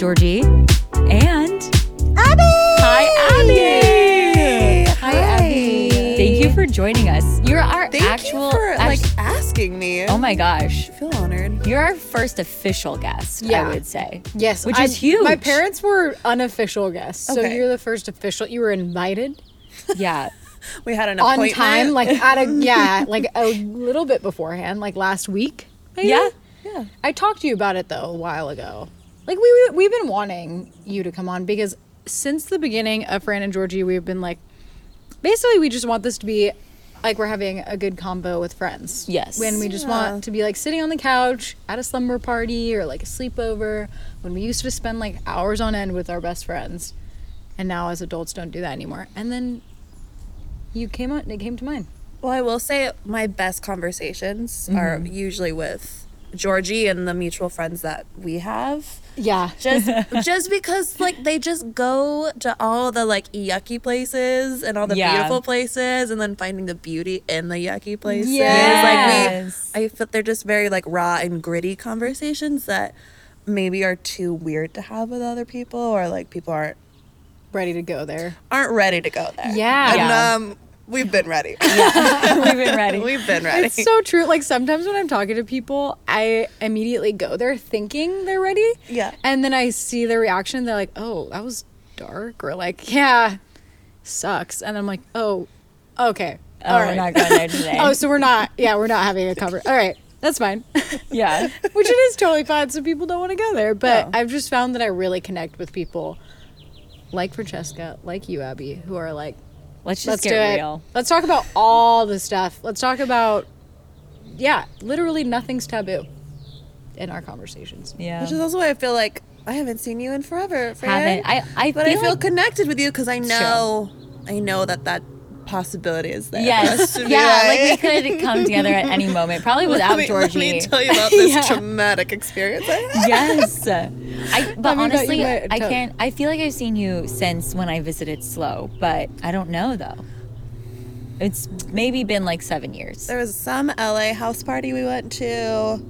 Georgie. And Abby! hi, Abby. Hi, Abby. Thank you for joining us. You're our Thank actual. you for act- like asking me. oh my gosh. I feel honored. You're our first official guest, Yeah. I would say. Yes, Which I- is huge. My parents were unofficial guests, so Okay. you're the first official. You were invited Yeah. We had an on time, like at a yeah, like a little bit beforehand, like last week. Maybe? Yeah. yeah. I talked to you about it though a while ago. Like we we- we've been wanting you to come on because since the beginning of Fran and Georgie, we've been like, basically, we just want this to be like we're having a good combo with friends. Yes. When we just Yeah. want to be like sitting on the couch at a slumber party or like a sleepover. When we used to spend like hours on end with our best friends, and now as adults don't do that anymore. And then you came out and It came to mind. Well, I will say my best conversations are mm-hmm. usually with Georgie and the mutual friends that we have. Yeah. Just just because like they just go to all the like yucky places and all the Yeah. beautiful places and then finding the beauty in the yucky places. Yes. Like we I feel they're just very like raw and gritty conversations that maybe are too weird to have with other people or like people aren't Ready to go there. aren't ready to go there. Yeah. And Yeah. um we've been ready. We've been ready. we've been ready. It's so true. Like sometimes when I'm talking to people, I immediately go there thinking they're ready. Yeah. And then I see their reaction. They're like, oh, that was dark. Or like, yeah, sucks. And I'm like, oh, okay. Oh, All we're right. not going there today. oh, so we're not, yeah, we're not having a cover. All right. That's fine. yeah. Which it is totally fine. Some people don't want to go there. But No. I've just found that I really connect with people like Francesca, like you, Abby, who are like, Let's just Let's get do it. real. Let's talk about all the stuff. Let's talk about, yeah, literally nothing's taboo in our conversations. Yeah. Which is also why I feel like I haven't seen you in forever. Fran. Haven't. I, I but feel I feel like connected with you because I know, I know that that possibility is there. Yes. us to be Yeah. Like we could come together at any moment, probably without let me, Georgie. Let me tell you about this Yeah. traumatic experience I had. yes. I, but Tell me about honestly, you, I can't. I feel like I've seen you since when I visited SLO, but I don't know though. It's maybe been like seven years. There was some LA house party we went to.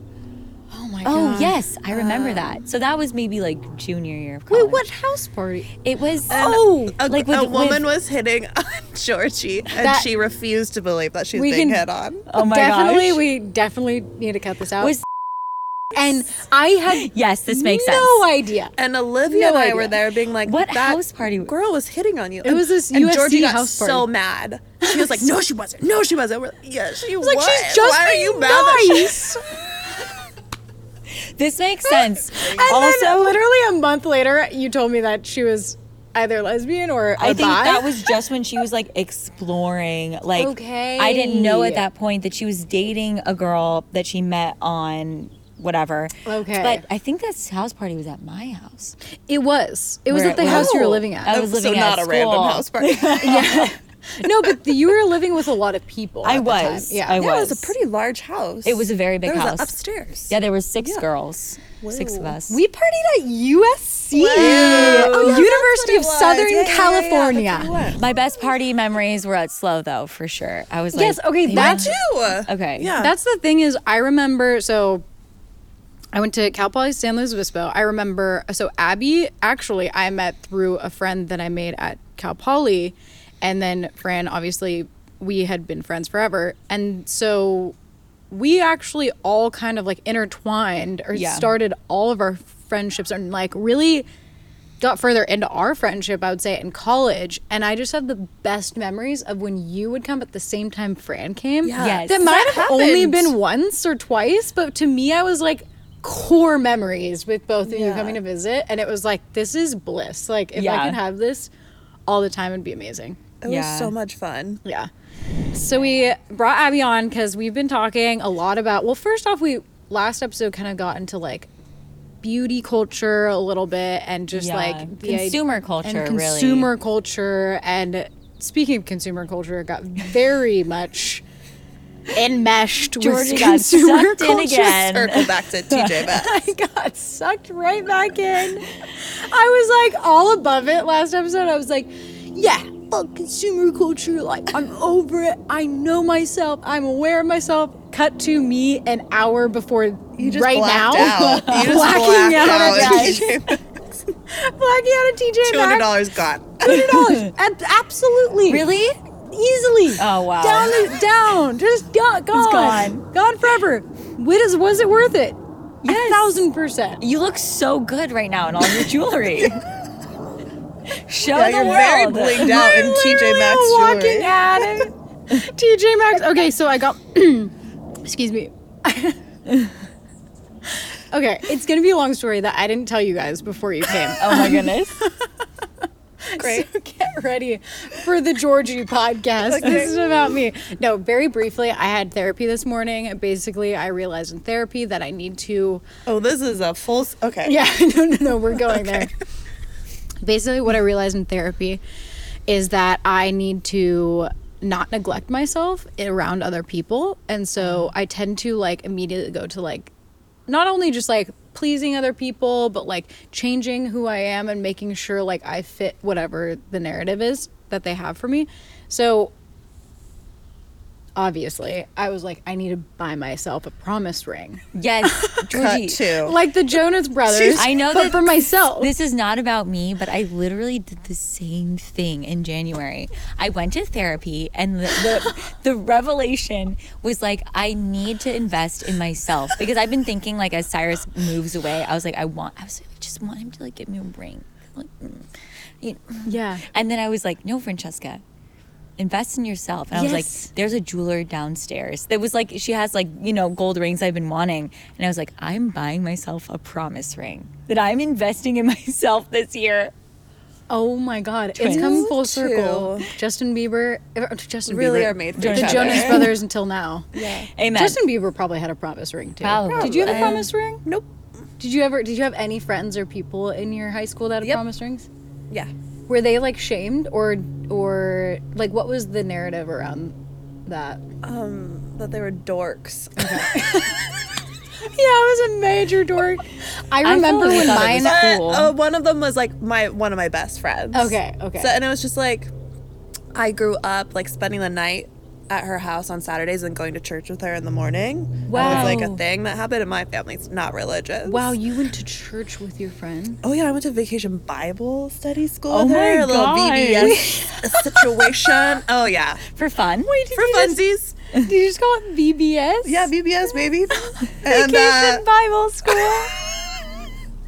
Oh my Oh god. yes, I remember that. So that was maybe like junior year of college. Wait, what house party? It was. Oh, A, Like a woman with- was hitting on Georgie, and That- she refused to believe that she was We being can- hit on. oh my god. definitely, gosh. we definitely need to cut this out. Was and I had yes, this makes no sense. idea. And Olivia No and I idea. were there, being like, What that house party? girl was hitting on you." It was this and USC Georgie got house party. so mad. She was like, "No, she wasn't. No, she wasn't." We're like, "Yeah, she was." Like she's just Why are being you mad that she-" nice. This makes sense. and also, then literally a month later, you told me that she was either lesbian or I a think bi. that was just when she was like exploring. Like, Okay. I didn't know at that point that she was dating a girl that she met on whatever. Okay. But I think that house party was at my house. It was. It was Where at the it house you were living at. I was living so at not a random house party. yeah. No, but the, you were living with a lot of people. I at the time. was. Yeah. I Yeah, it was was. a pretty large house. It was a very big there was house. upstairs. Yeah, there were six Yeah. girls. Six of us. We partied at USC, Oh, yeah, University of that's what it was. Southern Yeah, yeah, yeah, yeah, California. that's what it was. my best party memories were at SLO though, for sure. I was like, Yes, okay, they that's- went- Too. Okay. Yeah. That's the thing is, I remember. So, I went to Cal Poly San Luis Obispo. I remember. So Abby, actually, I met through a friend that I made at Cal Poly, and then Fran. Obviously, we had been friends forever, and so we actually all kind of like intertwined or Yeah. started all of our friendships and like really got further into our friendship, I would say, in college. And I just have the best memories of when you would come at the same time Fran came. Yeah. Yes. That might That have only been once or twice, but to me, I was like core memories with both of you coming to visit. And it was like, this is bliss. Like, if Yeah. I could have this all the time, it'd be amazing. It Yeah. was so much fun. Yeah. So we brought Abby on because we've been talking a lot about. Well, first off, we last episode kind of got into like beauty culture a little bit and just Yeah. like the id- Consumer culture, and really. consumer culture. And speaking of consumer culture, it got very much enmeshed Georgie with got consumer sucked in culture. again. Circle back to TJ Maxx. I got sucked right back in. I was like all above it last episode. I was like, yeah, fuck consumer culture. Like, I'm over it. I know myself. I'm aware of myself. Cut to me an hour before You just right now. out. You blacking out. out. at at TJ Maxx. Blackie out of TJ Two hundred Maxx. dollars gone. Hundred dollars. Absolutely. Really? Easily. Oh, wow. Down, the, down. Just gone. Gone. gone. Gone forever. What is, was it worth it? Yes. A thousand percent. You look so good right now in all your jewelry. Show Yeah, the you're world. very blinged out in TJ Maxx walking at it. TJ Maxx. Okay, so I got. excuse me. okay, it's gonna be a long story that I didn't tell you guys before you came. Oh my goodness. Great. So get ready for the Georgie podcast. This is about me. No, very briefly, I had therapy this morning. Basically, I realized in therapy that I need to Oh, this is a full. Okay. Yeah, no, no, no, we're going there. Basically, what I realized in therapy is that I need to not neglect myself around other people. And so mm-hmm. I tend to like immediately go to like not only just like pleasing other people, but like changing who I am and making sure like I fit whatever the narrative is that they have for me. So obviously, I was like, I need to buy myself a promise ring. Yes, Cut Georgie. two. Like the Jonas Brothers. I know but that for myself. This is not about me, but I literally did the same thing in January. I went to therapy, and the, the, the revelation was like, I need to invest in myself because I've been thinking, like, as Cyrus moves away, I was like, I want, I was like, I just want him to like give me a ring. Like, mm. You- Yeah. And then I was like, no, Francesca, invest in yourself. And I was like, there's a jeweler downstairs. That was like, she has like, you know, gold rings I've been wanting. And I was like, I'm buying myself a promise ring that I'm investing in myself this year. Oh my God. Twins. It's come full circle. Too. Justin Bieber. er, Justin Really Bieber. are made for The. Jonas Brothers until now. Yeah. Amen. Justin Bieber probably had a promise ring too. Probably. Did you have a Um, promise ring? Nope. Did you ever? Did you have any friends or people in your high school that had Yep. promise rings? Yeah. Were they like shamed or or like what was the narrative around that? Um, that they were dorks. Yeah, I was a major dork. I I remember totally when mine. But, cool. uh, one of them was like my one of my best friends. Okay, okay. So and it was just like I grew up like spending the night at her house on Saturdays and going to church with her in the morning. That was like a thing that happened and my family's not religious. wow, you went to church with your friend. Oh yeah, I went to vacation Bible study school Oh her. my a little God. VBS situation. Oh yeah. For fun? For funsies. Did you just call it VBS? Yeah, VBS baby. and uh, Vacation Bible School.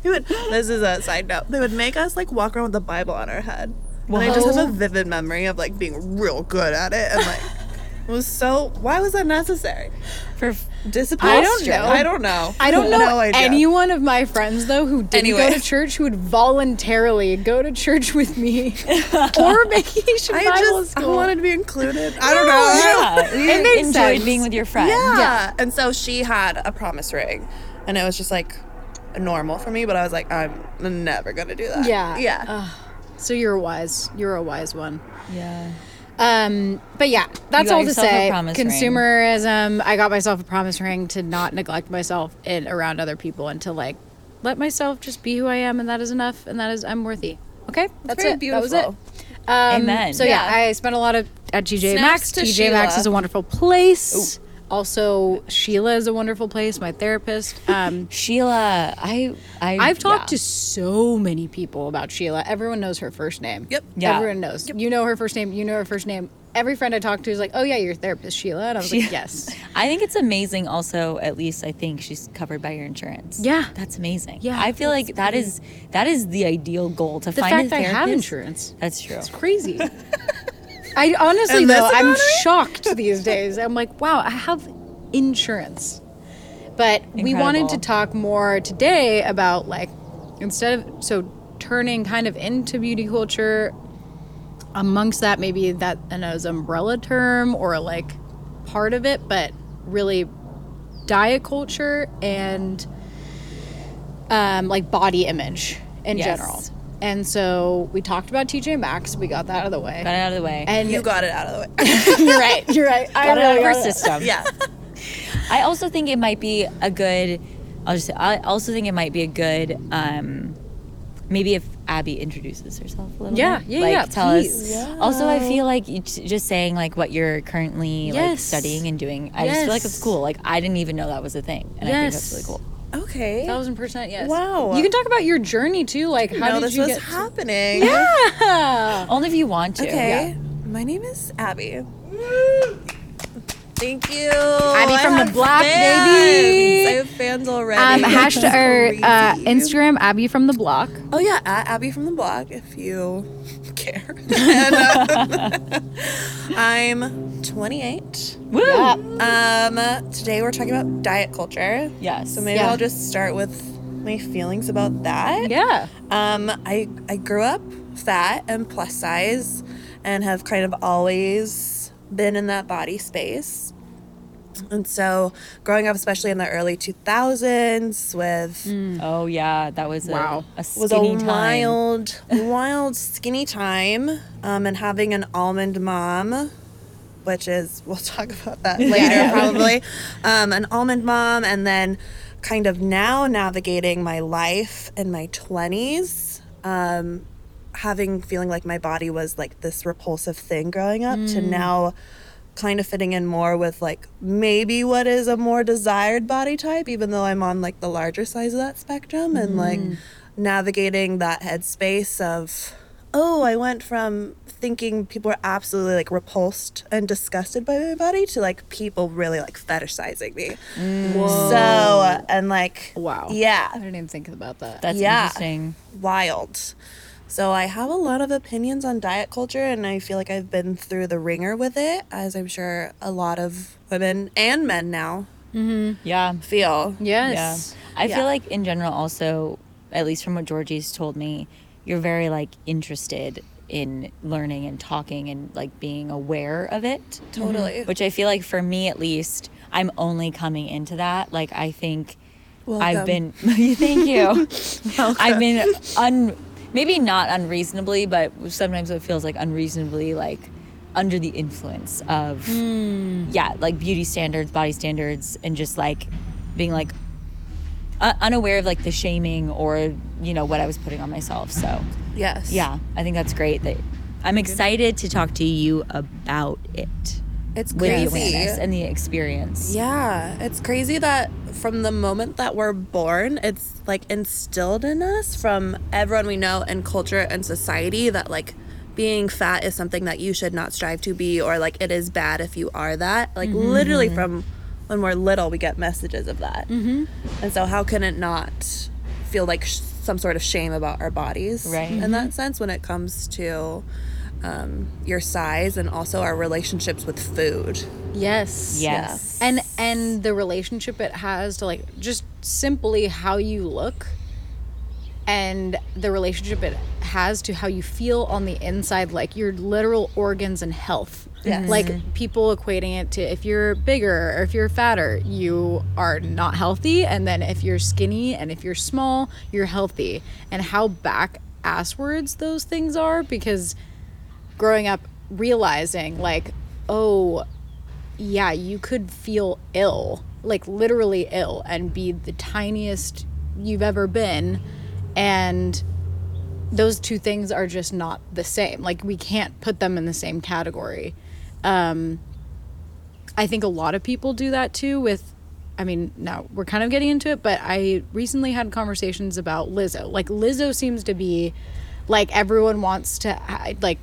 They would, this is a side note. They would make us like walk around with the Bible on our head. And I just have a vivid memory of like being real good at it and like was so why was that necessary? For Discipline? I don't know. I don't know. I don't know No idea. any one of my friends though who didn't Anyway. go to church who would voluntarily go to church with me or vacation I Bible just I school. wanted to be included. I don't know. yeah, you made enjoyed sense. being with your friends. Yeah. And so she had a promise ring and it was just like normal for me, but I was like, I'm never gonna do that. Yeah. Yeah. Ugh. so you're wise. You're a wise one. Yeah. Um, but yeah, that's all to say. promise ring. Consumerism. I got myself a promise ring to not neglect myself in around other people and to like let myself just be who I am, and that is enough, and that is I'm worthy. Okay, that's very it. That was it. Um, Amen. So yeah. Yeah. I spent a lot of at TJ Snaps Maxx. to TJ Maxx is a wonderful place. Also, Sheila is a wonderful place. My therapist. Um, Sheila, I, I I've talked yeah. to so many people about Sheila. Everyone knows her first name. Yep. Yeah. Everyone knows. You know her first name. You know her first name. Every friend I talk to is like, "Oh yeah, your therapist Sheila," and I was She- like, "Yes." I think it's amazing. Also, at least I think she's covered by your insurance. Yeah. that's amazing. Yeah, I feel like that is that is the ideal goal to The find fact a that I have therapist. insurance, That's true. it's crazy. I honestly though, I'm shocked these days. I'm like, wow, I have insurance. But we wanted to talk more today about like instead of so turning kind of into beauty culture amongst that maybe that an as umbrella term or like part of it but really diet culture and um, like body image in Yes. general and so we talked about tj maxx we got that out of the way Got it out of the way. and You got it out of the way. you're right you're right I got it out of really our system. yeah. I also think it might be a good. I'll just. Say, I also think it might be a good. um Maybe if Abby introduces herself a little Yeah, bit, yeah, like yeah, tell please. us. Also, I feel like just saying like what you're currently like studying and doing. I just feel like it's cool. Like I didn't even know that was a thing, and I think that's really cool. Okay. Thousand percent yes. Wow. You can talk about your journey too. Like how know did this you was get? happening. Yeah. Only if you want to. Okay. My name is Abby. Thank you. Abby I from the have block, fans. baby. I have fans already. Um, hashtag or uh, Instagram Abby from the block. Oh yeah, at Abby from the block if you care. and, uh, I'm 28. Woo! Um, today we're talking about diet culture. Yes. So maybe Yeah. I'll just start with my feelings about that. Yeah. Um, I I grew up fat and plus size, and have kind of always been in that body space. And so, growing up, especially in the early 2000s, with Oh yeah, that was a, Wow. a was skinny a time. wild, wild, skinny time. Um, and having an almond mom, which is we'll talk about that later probably. Um, an almond mom, and then kind of now navigating my life in my twenties. Um, having feeling like my body was like this repulsive thing growing up to now kind of fitting in more with like maybe what is a more desired body type even though i'm on like the larger size of that spectrum and like mm. navigating that headspace of oh i went from thinking people were absolutely like repulsed and disgusted by my body to like people really like fetishizing me so and like Wow. yeah I didn't even think about that. That's Yeah. interesting. wild. So I have a lot of opinions on diet culture, and I feel like I've been through the ringer with it, as I'm sure a lot of women and men now mm-hmm. Yeah. feel. yes. Yeah. I Yeah. feel like in general also, at least from what Georgie's told me, you're very like interested in learning and talking and like being aware of it. Totally. Mm-hmm. Which I feel like for me at least, I'm only coming into that. Like I think I've been thank you. I've been un maybe not unreasonably, but sometimes it feels like unreasonably like under the influence of yeah, like beauty standards, body standards, and just like being like uh, unaware of like the shaming or you know what I was putting on myself. So Yes. yeah, I think that's great. That I'm excited to talk to you about it It's with crazy. awareness and the experience. Yeah, it's crazy that from the moment that we're born, it's like instilled in us from everyone we know and culture and society that like being fat is something that you should not strive to be or like it is bad if you are that. Like literally from when we're little, we get messages of that. Mm-hmm. And so how can it not feel like sh- some sort of shame about our bodies Right. in that sense when it comes to um, your size and also our relationships with food. Yes. Yes. And and the relationship it has to like just simply how you look and the relationship it has to how you feel on the inside like your literal organs and health. Yes. Like people equating it to if you're bigger or if you're fatter, you are not healthy and then if you're skinny and if you're small, you're healthy. And how back asswards those things are because growing up realizing like oh yeah you could feel ill like literally ill and be the tiniest you've ever been. And those two things are just not the same. Like we can't put them in the same category. Um i think a lot of people do that too with I mean, now we're kind of getting into it, but I recently had conversations about Lizzo. Like Lizzo seems to be like everyone wants to like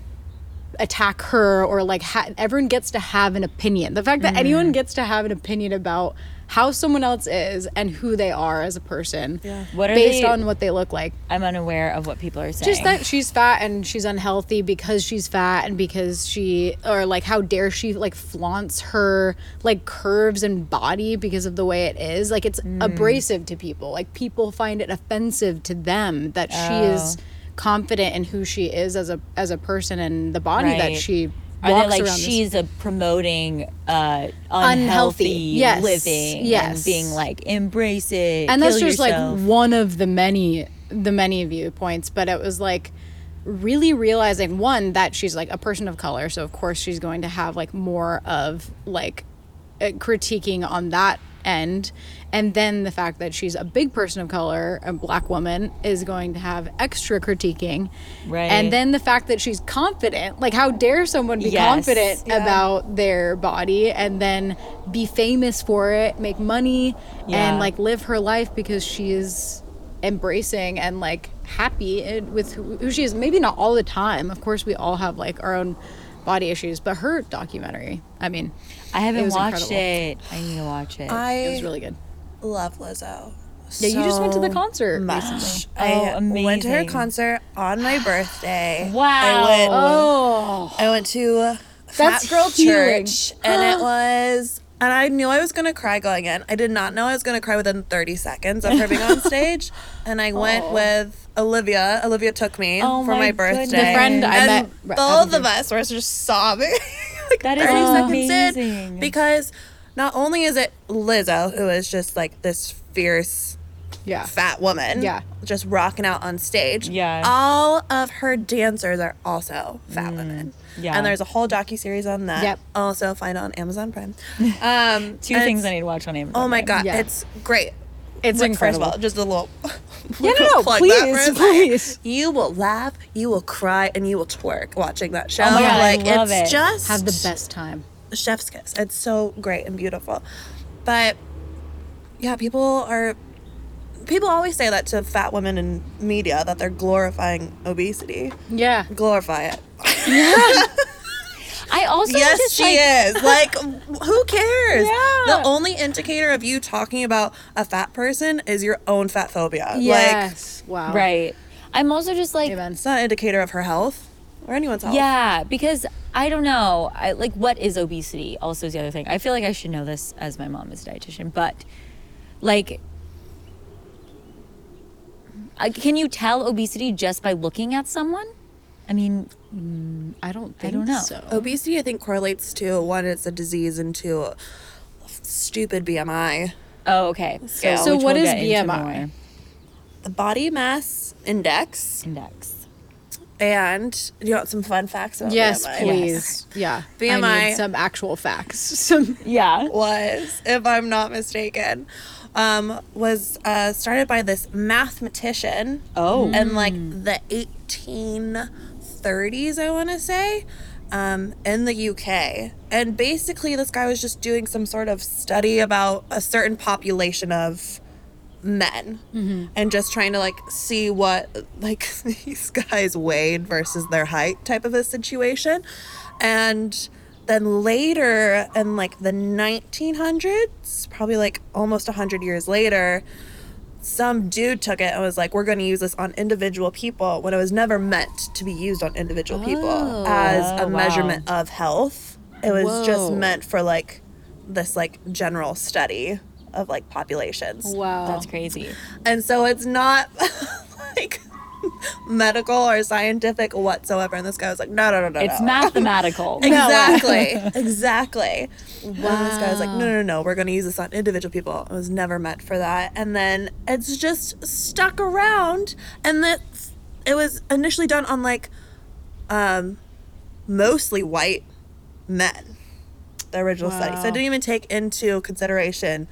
attack her or like ha- everyone gets to have an opinion. The fact that mm. anyone gets to have an opinion about how someone else is and who they are as a person Yeah. What are based they- on what they look like. I'm unaware of what people are saying. Just that she's fat and she's unhealthy because she's fat and because she or like how dare she like flaunts her like curves and body because of the way it is. Like it's mm. abrasive to people. Like people find it offensive to them that she is oh. Confident in who she is as a as a person and the body that Right. she Are they like around this- she's a promoting uh, Unhealthy. unhealthy, Yes. living Yes. and being like embrace it and that's just yourself. like one of the many the many viewpoints but it was like really realizing one that she's like a person of color so of course she's going to have like more of like uh, critiquing on that end. And then the fact that she's a big person of color, a black woman, is going to have extra critiquing. Right. And then the fact that she's confident. Like, how dare someone be Yes. confident Yeah. about their body and then be famous for it, make money, Yeah. and like live her life because she is embracing and like happy with who who she is. Maybe not all the time. Of course, we all have like our own body issues, but her documentary, I mean, I haven't was watched incredible. it. I need to watch it. I it was really good. love Lizzo. Yeah, you just went to the concert much. recently. I Oh, went to her concert on my birthday. Wow. I went, Oh, I went to That's Fat Girl healing. Church, and it was. And I knew I was gonna cry going in. I did not know I was gonna cry within 30 seconds of her being on stage. And I went with Olivia. Olivia took me Oh for my my, birthday. goodness. The friend I and met both of us were just sobbing. like That is 30 seconds amazing. in, because not only is it Lizzo who is just like this fierce yeah. fat woman Yeah. just rocking out on stage Yeah. all of her dancers are also fat women Mm, yeah. and there's a whole docu-series on that Yep. also find on amazon prime um Two things I need to watch on Amazon. oh my Prime. god Yeah. it's great It's Look, incredible. first of all just a little yeah, no, no, plug that for a please, second. please. you will laugh you will cry and you will twerk watching that show Oh my God, I love it's it. just Have the best time. chef's kiss. It's so great and beautiful. But yeah, people are people always say that to fat women in media that they're glorifying obesity. Yeah. Glorify it. I also yes, just she like, is. Like, who cares? Yeah. The only indicator of you talking about a fat person is your own fat phobia. Like, Yes. wow. Right. I'm also just like, Amen. it's not an indicator of her health or anyone's health. yeah, because I don't know. I like what is obesity. Also, is the other thing. I feel like I should know this as my mom is a dietitian, but like, I, can you tell obesity just by looking at someone? I mean, I don't I think don't know. so. Obesity, I think, correlates to one, it's a disease, and two, stupid BMI. oh, okay. Scale. So which what we'll is BMI? The body mass index. Index. And you want some fun facts about Yes, BMI? please. Yeah. I BMI. need some actual facts. Some Yeah. Was, if I'm not mistaken, um, was uh, started by this mathematician. Oh. And like the 1830s, I want to say, um, in the UK. And basically, this guy was just doing some sort of study about a certain population of men and just trying to like see what like these guys weighed versus their height type of a situation and then later in like the 1900s probably like almost 100 years later some dude took it and was like, we're going to use this on individual people when it was never meant to be used on individual people oh. as Oh, a wow. measurement of health. It was just meant for like this like general study of like populations. wow. That's crazy. And so it's not like medical or scientific whatsoever. And this guy was like, no, no, no, no. It's no. mathematical. Exactly. exactly. And this guy was like, no, no, no, we're going to use this on individual people. It was never meant for that. And then it's just stuck around. And that it was initially done on like um, mostly white men, the original study. So Wow. it didn't even take into consideration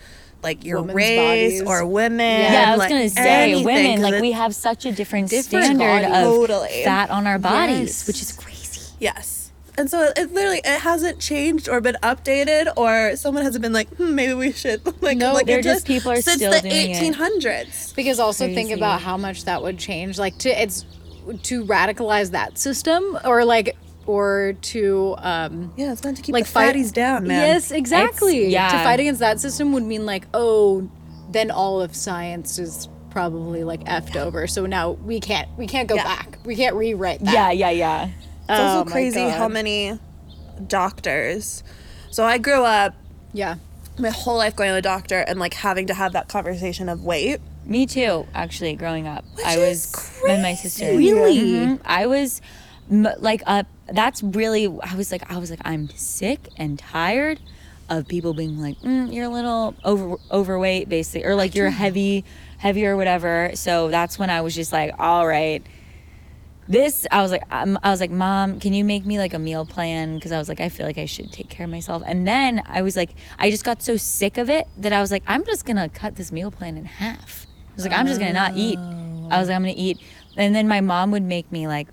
like your Women's race bodies. or women. Yeah, I was like, gonna say anything, women 'cause like we have such a different, Different standard body. of Totally. fat on our bodies, Yes. which is crazy. Yes. And so it literally it hasn't changed or been updated or someone hasn't been like, hmm, maybe we should like No, look they're just- people are since still the doing it. 1800s. Because also think about how much that would change. Like to it's to radicalize that system or like or to um Yeah, it's meant to keep like the fight fatties down, man. Yes, exactly. yeah. To fight against that system would mean like, oh, then all of science is probably like effed over. So now we can't we can't go Yeah. back. We can't rewrite that. Yeah, yeah, yeah. It's Oh also crazy God. how many doctors. So I grew up Yeah. my whole life going to the doctor and like having to have that conversation of weight. Me too. Actually, growing up, Which I is was and my sister. crazy. Really? Mhm. I was m- like, uh, that's really. I was like, I was like, I'm sick and tired of people being like, mm, you're a little over overweight, basically, or like you're heavy, heavy or whatever. So that's when I was just like, all right. this I was like um, I was like mom can you make me like a meal plan because I was like I feel like I should take care of myself and then I was like I just got so sick of it that I was like I'm just gonna cut this meal plan in half I was like I'm just gonna not eat I was like I'm gonna eat and then my mom would make me like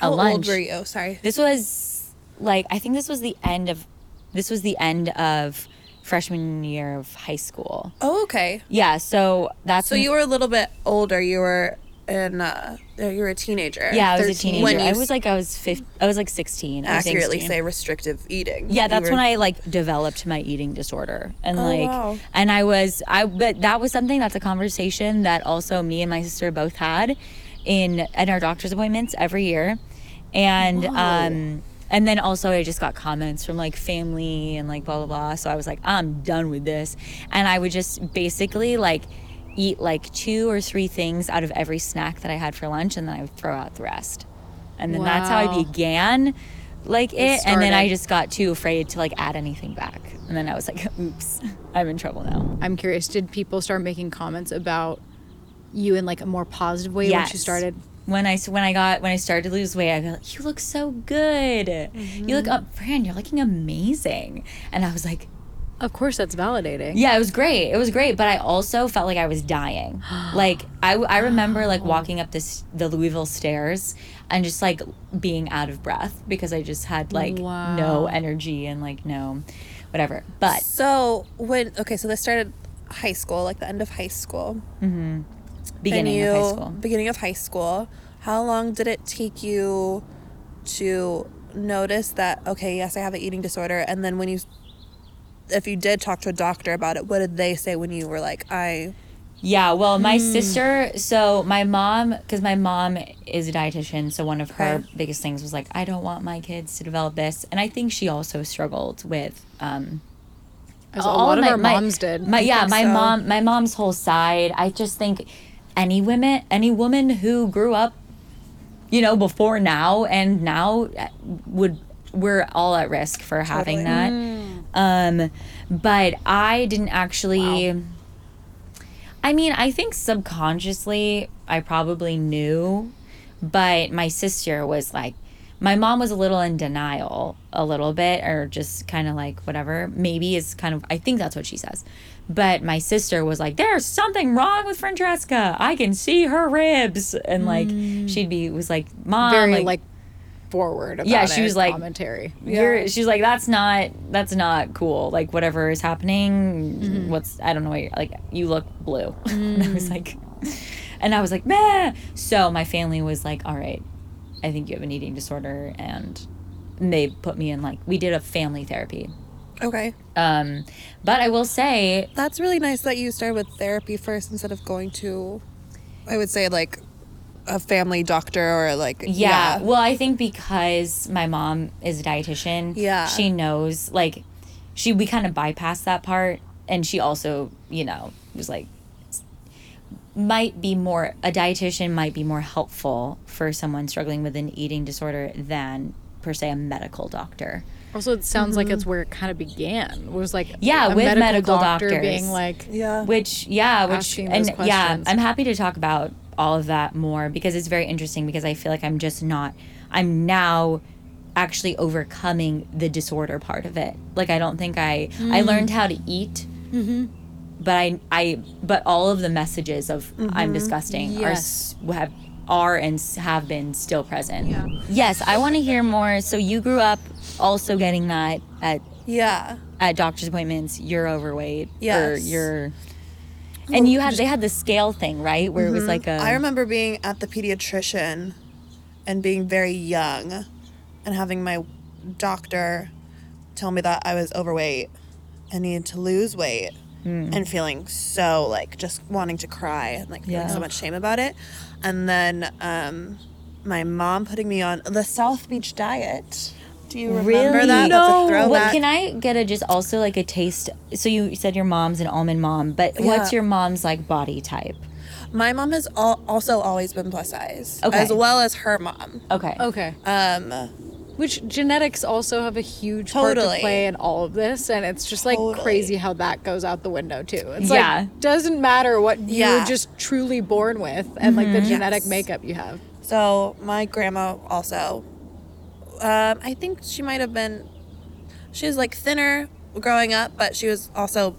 How a old were you? Sorry. this was like I think this was the end of this was the end of freshman year of high school Oh, okay. yeah so that's So you were a little bit older. You were in. Uh, you were a teenager. yeah I was a 13. teenager When I was like I was 15 I was like 16 I was accurately 16. say restrictive eating. Yeah, that's were- when I like developed my eating disorder. And like wow. and I was I but that was something that's a conversation that also me and my sister both had in at our doctor's appointments every year. And um and then also I just got comments from like family and like blah blah blah. So I was like, I'm done with this. And I would just basically like eat like two or three things out of every snack that I had for lunch and then I would throw out the rest. And then that's how I began like it, and then I just got too afraid to like add anything back. And then I was like, oops, I'm in trouble now. I'm curious, did people start making comments about you in like a more positive way once you started? When I when I got when I started to lose weight, I go, "You look so good. You look mm-hmm. up, Fran. You're looking amazing." And I was like, Of course, that's validating. "Yeah, it was great. It was great." But I also felt like I was dying. like I, I remember like walking up this the Louisville stairs and just like being out of breath because I just had like no energy and like no whatever. But So when okay, so this started high school, like the end of high school. Mm-hmm. beginning and of high school. Beginning of high school. How long did it take you to notice that okay, yes, I have an eating disorder, and then when you, if you did talk to a doctor about it, what did they say when you were like, I, Yeah, well, my Hmm. sister, so my mom, because my mom is a dietitian, so one of her Okay. biggest things was like, I don't want my kids to develop this. And I think she also struggled with, um, As a all lot of my- our my- moms did. My, yeah, my so. mom, my mom's whole side. I just think any women, any woman who grew up, you know, before now and now uh, would, we're all at risk for having that. Um, but I didn't actually. I mean, I think subconsciously I probably knew, but my sister was like, my mom was a little in denial, a little bit, or just kind of like whatever. Maybe is kind of, I think that's what she says. But my sister was like, there's something wrong with Francesca. I can see her ribs. And like, hmm. she'd be, was like, mom, very like, like, forward about Yeah, she was like- commentary. you're she's like that's not that's not cool. Like whatever is happening mm-hmm. what's i don't know what you're, like you look blue. And i was mm. like and i was like meh. So my family was like all right i think you have an eating disorder and they put me in like we did a family therapy okay, um but i will say that's really nice that you started with therapy first instead of going to, I would say like, a family doctor or like yeah, yeah. well i think because my mom is a dietitian Yeah. she knows like she we kind of bypassed that part and she also you know was like might be more a dietitian might be more helpful for someone struggling with an eating disorder than per se a medical doctor Also, it sounds like it's where it kind of began. It was like Yeah, a with medical, medical doctor doctors. being like, yeah, which yeah which and yeah i'm happy to talk about all of that more because it's very interesting because i feel like i'm just not i'm now actually overcoming the disorder part of it like i don't think i Mm. i learned how to eat Mm-hmm. but i i but all of the messages of Mm-hmm. i'm disgusting are s- have are and have been still present Yeah. yes i want to hear more so you grew up also getting that at yeah. at doctor's appointments you're overweight or you're and you had they had the scale thing right where it was mm-hmm. like a I remember being at the pediatrician and being very young and having my doctor tell me that I was overweight and needed to lose weight hmm. and feeling so like just wanting to cry and like feeling Yeah. so much shame about it. And then um, my mom putting me on the South Beach diet. Do you remember really that? That's a what can i get a just also like a taste so you said your mom's an almond mom but what's your mom's like body type my mom has al- also always been plus size, Okay. as well as her mom. okay okay. Um, Which genetics also have a huge part to play in all of this, and it's just like Totally. crazy how that goes out the window too. It's Yeah. like doesn't matter what Yeah. you're just truly born with, and like the genetic Yes. makeup you have. So my grandma also, um, I think she might have been, she was like thinner growing up, but she was also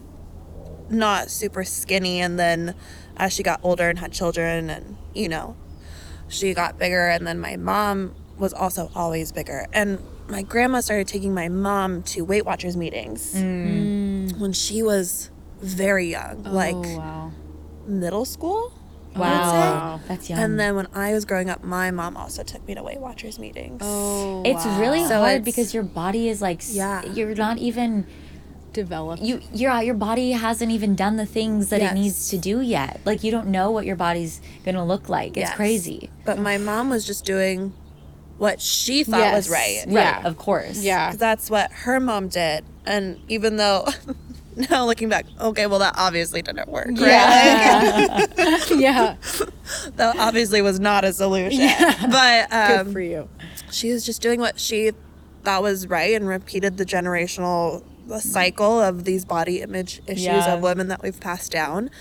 not super skinny. And then as she got older and had children, and you know, she got bigger. And then my mom was also always bigger. And my grandma started taking my mom to Weight Watchers meetings mm. Mm. when she was very young, oh, like oh, wow. middle school. I would Wow, that's young. And then when I was growing up, my mom also took me to Weight Watchers meetings. Oh, it's wow. really So hard it's- because your body is like Yeah. you're not even developed. you your your body hasn't even done the things that Yes. it needs to do yet. Like you don't know what your body's gonna look like. It's Yes. crazy. But my mom was just doing what she thought was right. Yeah. Right, of course. yeah. 'Cause That's what her mom did. And even though now looking back, okay, well that obviously didn't work. Right? Yeah. yeah. that obviously was not a solution. But Good um, for you. she was just doing what she thought was right and repeated the generational cycle of these body image issues Yeah. of women that we've passed down.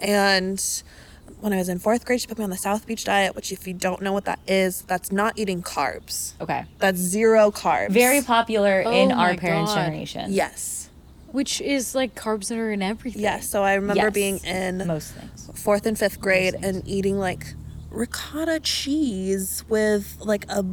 And when I was in fourth grade, she put me on the South Beach diet, which, if you don't know what that is, that's not eating carbs. Okay. That's zero carbs. Very popular oh in Oh our parents' God. generation. Yes. Which is like carbs that are in everything. Yes. So I remember Yes. being in most things. fourth and fifth grade and eating like ricotta cheese with like a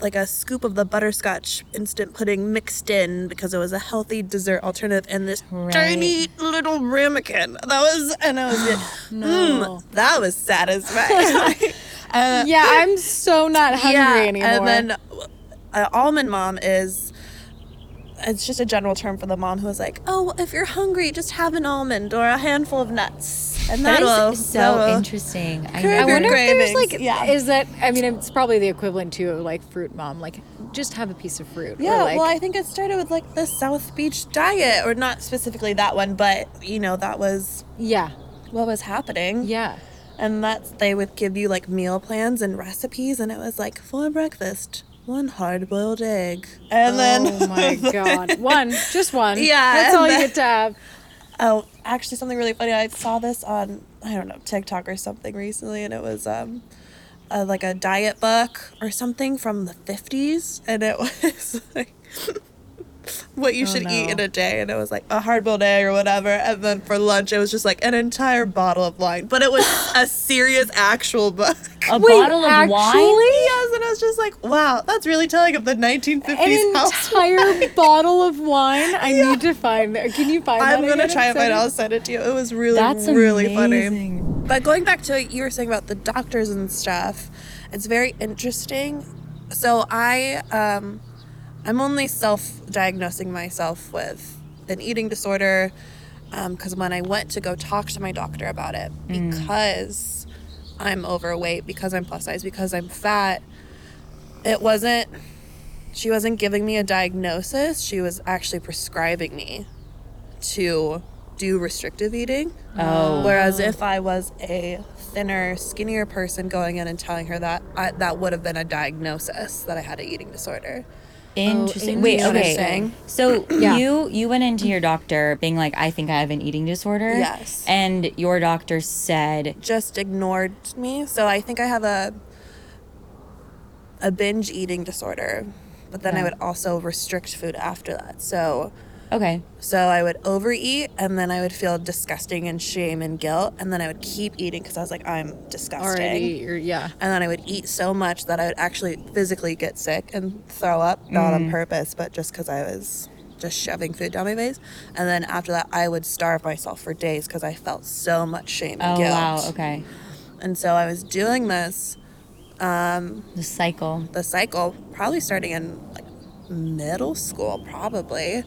like a scoop of the butterscotch instant pudding mixed in because it was a healthy dessert alternative and this Right. tiny little ramekin that was and I was like No. mm, that was satisfying uh, Yeah, I'm so not hungry anymore. and then uh, almond mom is it's just a general term for the mom who was like oh if you're hungry just have an almond or a handful of nuts and That is so interesting. I I wonder if there's like, yeah. is that? I mean, it's probably the equivalent to like fruit mom. Like, just have a piece of fruit. Yeah, like, well, I think it started with like the South Beach diet, or not specifically that one, but you know that was yeah, what was happening. yeah. and that's they would give you like meal plans and recipes, and it was like for breakfast, one hard-boiled egg, and then oh my god, one, just one. Yeah, that's all you get to have. Oh, actually, something really funny. I saw this on I don't know TikTok or something recently, and it was um. Uh, like a diet book or something from the 50s and it was like what you Oh, should eat in a day and it was like a hard-boiled egg or whatever and then for lunch it was just like an entire bottle of wine but it was a serious actual book a Wait, bottle of wine. actually? yes and i was just like wow that's really telling of the 1950s An entire bottle of wine. I need to find that. Can you find that? i'm gonna try and find it i'll send it to you it was really That's really funny. But going back to what you were saying about the doctors and stuff, it's very interesting. So I um I'm only self-diagnosing myself with an eating disorder um, because when I went to go talk to my doctor about it, mm. because I'm overweight, because I'm plus size, because I'm fat, it wasn't. She wasn't giving me a diagnosis. She was actually prescribing me to do restrictive eating. Oh. Whereas if I was a thinner, skinnier person going in and telling her that, I, that would have been a diagnosis that I had an eating disorder. Oh, interesting. Wait, okay. So Yeah. you you went into your doctor being like, I think I have an eating disorder. Yes. And your doctor said, Just ignored me. So I think I have a a binge eating disorder, but then I would also restrict food after that. So okay, so I would overeat and then I would feel disgusting and shame and guilt and then I would keep eating because I was like I'm disgusting. Already, yeah. and then I would eat so much that I would actually physically get sick and throw up, not on purpose, but just because I was just shoving food down my face. And then after that, I would starve myself for days because I felt so much shame and oh guilt. wow, okay, And so I was doing this, Um, the cycle. the cycle, probably starting in like middle school, probably,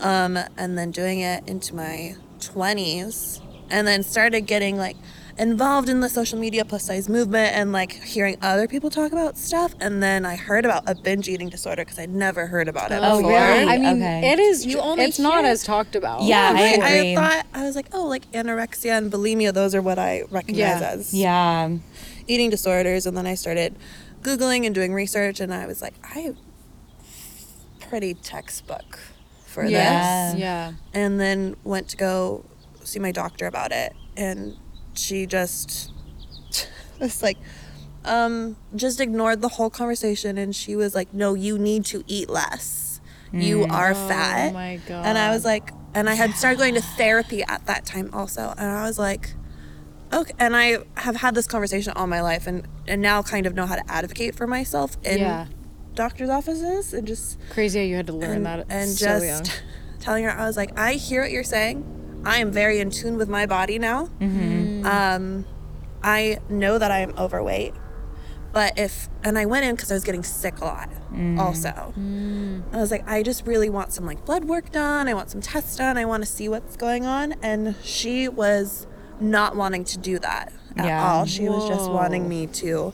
um, and then doing it into my 20s, and then started getting like involved in the social media plus size movement and like hearing other people talk about stuff and then i heard about a binge eating disorder because i'd never heard about it Oh, before really? I mean, Okay. it is. You only it's not as talked about. Yeah, I Right, agree. thought i was like oh like anorexia and bulimia those are what i recognize Yeah. as Yeah. eating disorders and then I started googling and doing research and I was like I pretty textbook for Yes. this Yeah. and then went to go see my doctor about it and she just was like um, just ignored the whole conversation and she was like, No, you need to eat less. You are fat. Oh my god. And I was like, and I had started going to therapy at that time also. And I was like, okay. And I have had this conversation all my life and, and now kind of know how to advocate for myself in Yeah. Doctor's offices and just Crazy how you had to learn and, that and so just young. telling her I was like, I hear what you're saying. I am very in tune with my body now. Mm-hmm. Um, I know that I am overweight, but if and I went in because I was getting sick a lot. Mm. Also, I was like, I just really want some like blood work done. I want some tests done. I want to see what's going on. And she was not wanting to do that at Yeah. all. She was just wanting me to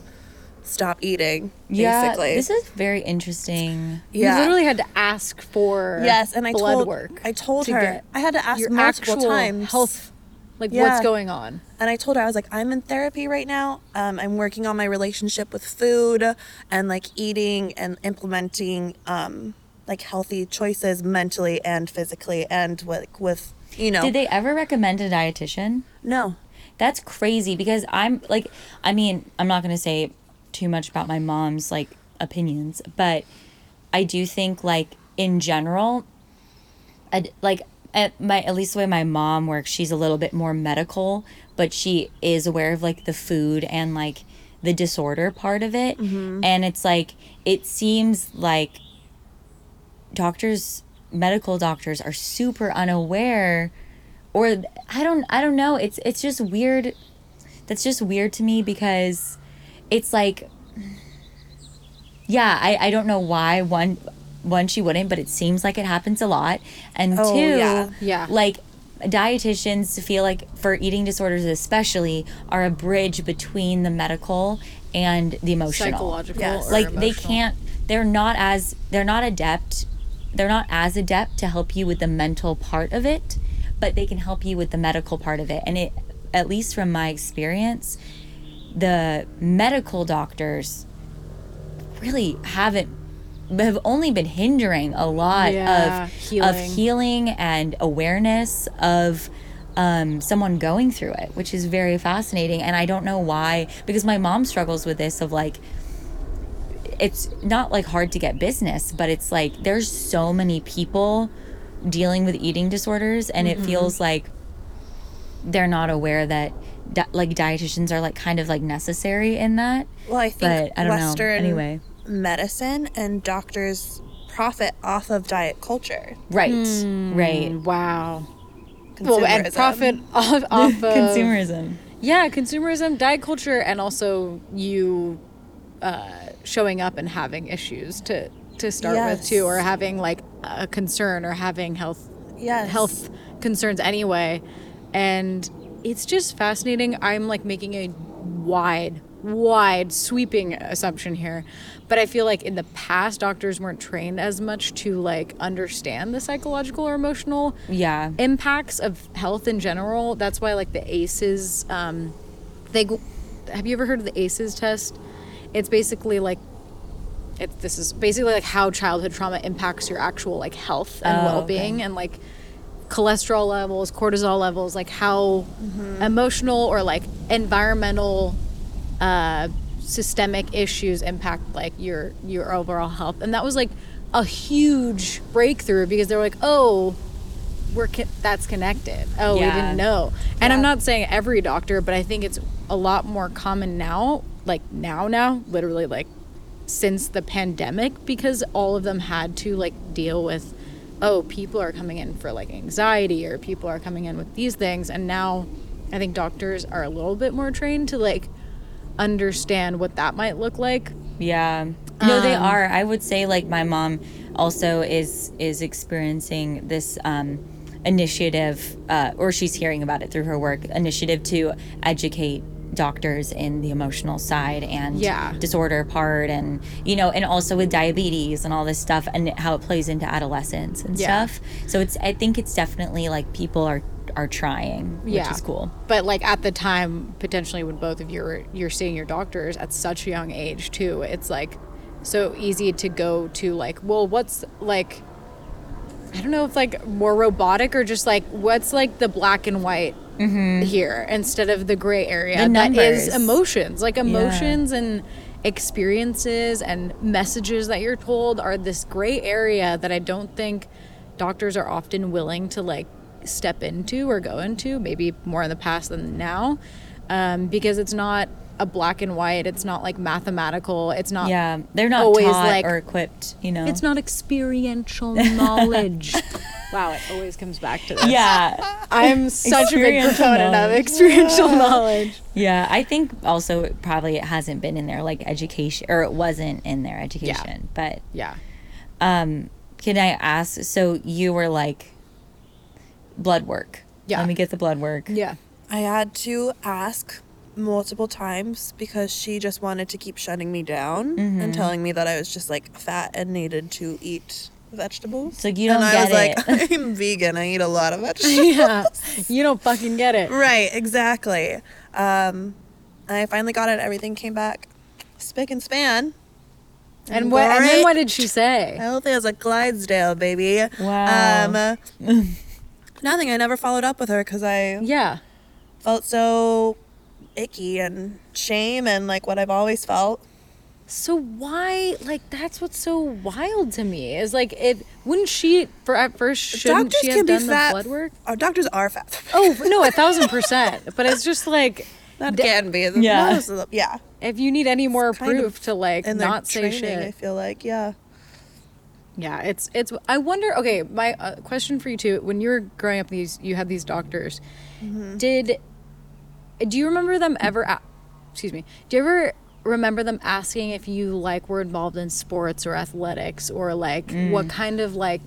stop eating. Yeah, basically. this is very interesting. You literally had to ask for Yes, and I blood told work. I told to her I had to ask your multiple times. health, like Yeah. what's going on. And I told her I was like, I'm in therapy right now. Um, I'm working on my relationship with food and like eating and implementing um, like healthy choices mentally and physically and with, with you know. Did they ever recommend a dietitian? No. That's crazy because I'm like, I mean, I'm not gonna say too much about my mom's like opinions, but I do think like in general, I, like at my at least the way my mom works, she's a little bit more medical, but she is aware of like the food and like the disorder part of it, mm-hmm. and it's like it seems like doctors medical doctors are super unaware or I don't I don't know. It's it's just weird. That's just weird to me because it's like yeah I I don't know why one one she wouldn't but it seems like it happens a lot and Oh, two yeah. Yeah. like dietitians feel like for eating disorders especially are a bridge between the medical and the emotional Psychological Yes. or like they can't they're not as they're not adept they're not as adept to help you with the mental part of it but they can help you with the medical part of it and it at least from my experience the medical doctors really haven't have only been hindering a lot Yeah, of healing. of healing and awareness of um, someone going through it, which is very fascinating. And I don't know why, because my mom struggles with this of like, it's not like hard to get business, but it's like there's so many people dealing with eating disorders, and Mm-hmm. it feels like they're not aware that di- like dietitians are like kind of like necessary in that. Well, I think But I don't know. Anyway. medicine and doctors profit off of diet culture. Right. Hmm. Right. Wow. Well, and profit off, off of Consumerism. Yeah, consumerism, diet culture, and also you uh, showing up and having issues to to start with too, or having like a concern or having health Yes. health concerns anyway. And it's just fascinating. I'm like making a wide, wide, sweeping assumption here. But I feel like in the past, doctors weren't trained as much to like understand the psychological or emotional Yeah. impacts of health in general. That's why like the ACEs, um, they go- have you ever heard of the ACEs test? It's basically like it, this is basically like how childhood trauma impacts your actual like health and Oh, well-being and like cholesterol levels, cortisol levels, like how emotional or like environmental uh, systemic issues impact like your your overall health. And that was like a huge breakthrough because they were like, "Oh, we're co- that's connected. Oh, we didn't know." And I'm not saying every doctor, but I think it's a lot more common now, like now now, literally like since the pandemic because all of them had to like deal with oh, people are coming in for like anxiety or people are coming in with these things and now I think doctors are a little bit more trained to like understand what that might look like. Yeah. No, they Um, are. I would say like my mom also is is experiencing this um initiative uh or she's hearing about it through her work initiative to educate doctors in the emotional side and Yeah. disorder part and you know and also with diabetes and all this stuff and how it plays into adolescence and Yeah. stuff so it's i think it's definitely like people are are trying which Yeah. is cool But like at the time, potentially when both of you are you're seeing your doctors at such a young age too, it's like so easy to go to like, well, what's like I don't know if like more robotic or just like what's like the black and white here instead of the gray area The that is emotions. Like emotions and experiences and messages that you're told are this gray area that I don't think doctors are often willing to like step into or go into, maybe more in the past than now. Um, because it's not a black and white, it's not like mathematical, it's not Yeah, they're not always like or equipped. You know, it's not experiential knowledge. wow, it always comes back to this. Yeah, I'm such a big Experiential proponent of knowledge. experiential knowledge. yeah. I think also it probably it hasn't been in their like education, or it wasn't in their education. Yeah. But Yeah. um, can I ask? So you were like blood work. Yeah. Let me get the blood work. Yeah. I had to ask multiple times because she just wanted to keep shutting me down Mm-hmm. and telling me that I was just like fat and needed to eat vegetables. So you don't and I was it. like, I'm vegan. I eat a lot of vegetables. Yeah. You don't fucking get it. right, exactly. Um, I finally got it. Everything came back spick and span. And what and then what did she say? Healthy as a Clydesdale, baby. Wow. Um, nothing. I never followed up with her because I Yeah. felt so icky and shame and like what I've always felt. So why like that's what's so wild to me is like it wouldn't she for at first shouldn't Doctors she have be done the fat. blood work? Our doctors are fat. Oh no, a thousand percent. But it's just like That d- can be. Yeah. Most of them, yeah. if you need any more of proof to like not say training, shit. I feel like, yeah. Yeah, it's it's. I wonder. Okay, my uh, question for you too. When you were growing up, these you had these doctors. Mm-hmm. Did do you remember them ever? A- excuse me. Do you ever remember them asking if you like were involved in sports or athletics or like Mm. what kind of like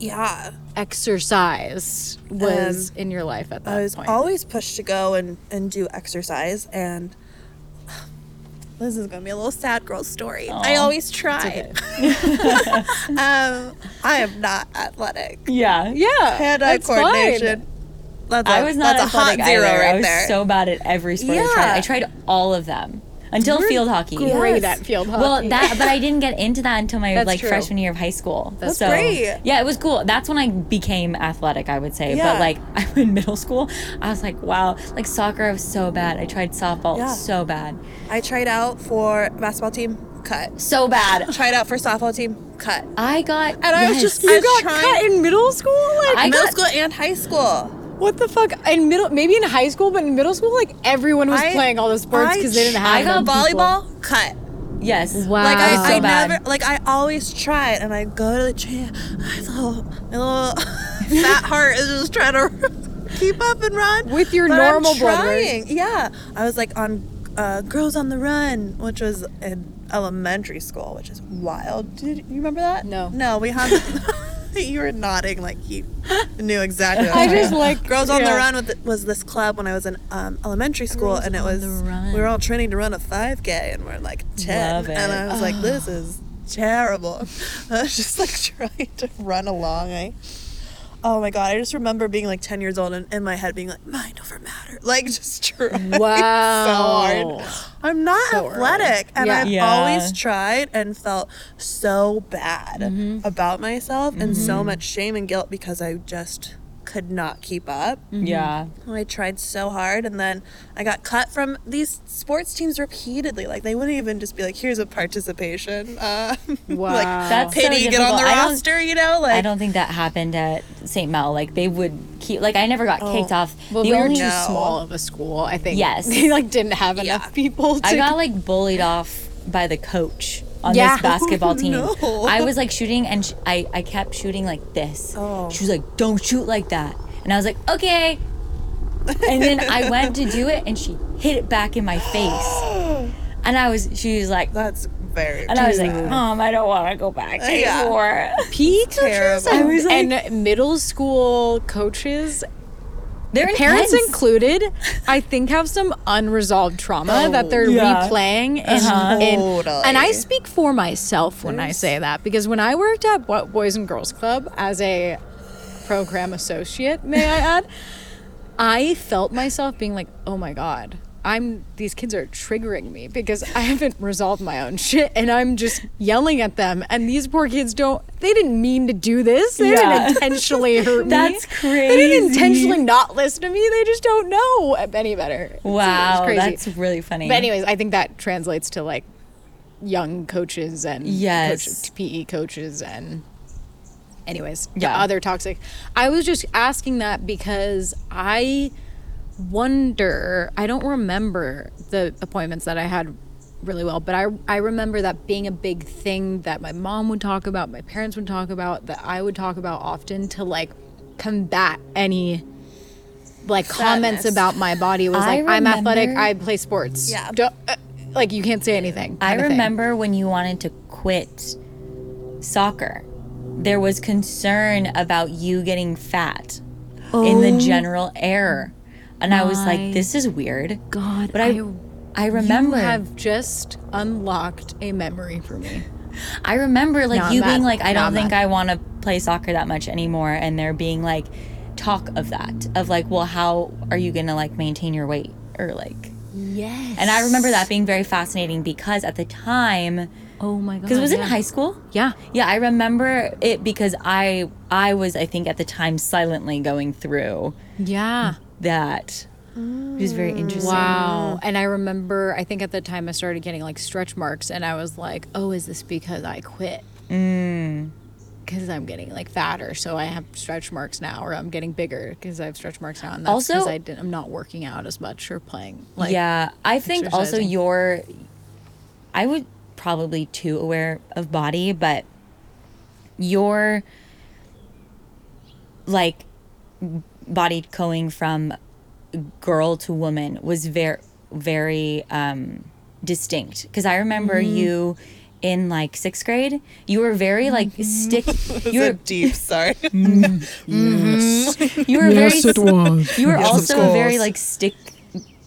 Yeah. exercise was in your life at that Um, I was point? always pushed to go and, and do exercise and this is gonna be a little sad girl story. I always try. um, I am not athletic. Yeah. yeah, Hand-eye that's fine. Coordination. That's a, I was not that's a hot athletic zero either. right I was there. so bad at every sport I tried. I tried all of them until You're field hockey. great Yes. at field hockey. Well, that but I didn't get into that until my That's like true. freshman year of high school. That's so, great. Yeah, it was cool. That's when I became athletic, I would say. Yeah. But like I'm in middle school, I was like, wow, like soccer I was so bad. I tried softball Yeah. so bad. I tried out for basketball team, cut. So bad. Tried out for softball team, cut. I got And I was just- you I got trying- cut in middle school. Like I Middle got- school and high school. What the fuck? In middle, maybe in high school, but in middle school, like everyone was I- playing all the sports because they didn't have. I got them people. Volleyball, cut. Yes. Wow. Like I, Wow. I never like I always tried and I go to the gym. My little my little fat heart is just trying to keep up and run. With your But I'm normal blood trying. Yeah. I was like on uh, Girls on the Run, which was in elementary school, which is wild. Did you remember that? No. No, we had you were nodding like you knew exactly. I was just like Girls on the. Run with was this club when I was in um, elementary school, Girls and it was we were all training to run a 5K, and we're like ten, and. I was like, this is terrible. I was just like trying to run along. I, oh my god, I just remember being like ten years old and in my head being like, mind over matter, like just trying Wow. so hard. I'm not So early. athletic, and Yeah. I've Yeah. always tried and felt so bad Mm-hmm. about myself and so much shame and guilt because I just could not keep up. Yeah. I tried so hard, and then I got cut from these sports teams repeatedly. Like they wouldn't even just be like, "Here's a participation." Uh, Wow. like That's pity you get on the difficult. I don't- roster. You know, like I don't think that happened at St. Mel. Like they would keep like I never got kicked Oh. off. Well, the we were too No. small of a school. I think. Yes. they like didn't have Yeah. enough people. To I got like bullied off by the coach on Yeah. this basketball team. no. I was like shooting and sh- I, I kept shooting like this. Oh. She was like, don't shoot like that. And I was like, okay. And then I went to do it and she hit it back in my face. And I was, she was like, That's very. and I was like. Mom, I don't want to go back Yeah. anymore. PE coaches Terrible. I was like- and middle school coaches, They're parents included, I think have some unresolved trauma Oh, that they're yeah. replaying. In, Uh-huh. in- Totally. and I speak for myself when I say that because when I worked at Bo- Boys and Girls Club as a program associate, may I add, I felt myself being like, oh my God, I'm these kids are triggering me because I haven't resolved my own shit and I'm just yelling at them and these poor kids don't they didn't mean to do this. They Yeah. didn't intentionally hurt me. That's crazy. They didn't intentionally not listen to me. They just don't know any better. Wow, crazy. that's really funny. But anyways, I think that translates to like young coaches and Yes. coach, PE coaches and anyways, yeah, other toxic. I was just asking that because I wonder, I don't remember the appointments that I had really well, but I I remember that being a big thing that my mom would talk about, my parents would talk about, that I would talk about often to like combat any like comments about my body was I like I'm athletic, I play sports. Yeah. Don't- uh, like you can't say anything. I remember when you wanted to quit soccer, there was concern about you getting fat in the general air. And I was like, this is weird. God, But I, I remember, You have just unlocked a memory for me. I remember like I'm you mad. being like, I don't think mad. I want to play soccer that much anymore. And there being like talk of that, of like, well, how are you going to like maintain your weight? Or like, Yes. and I remember that being very fascinating because at the time, Oh my god. because it was in high school. Yeah. Yeah, I remember it because I I was I think at the time silently going through Yeah. That. It was very mm. interesting. Wow. And I remember, I think at the time I started getting like stretch marks, and I was like, oh, is this because I quit? Mm. Because I'm getting like fatter, so I have stretch marks now, or I'm getting bigger because I have stretch marks now. And that's Also- because I didn't, I'm not working out as much or playing. Like, yeah, I think also you're. I would probably too aware of body, but your like body going from girl to woman was very very um distinct because i remember Mm-hmm. you in like sixth grade you were very like stick you so were deep. Sorry. you were Yes, very it was. you were Yes, also a very like stick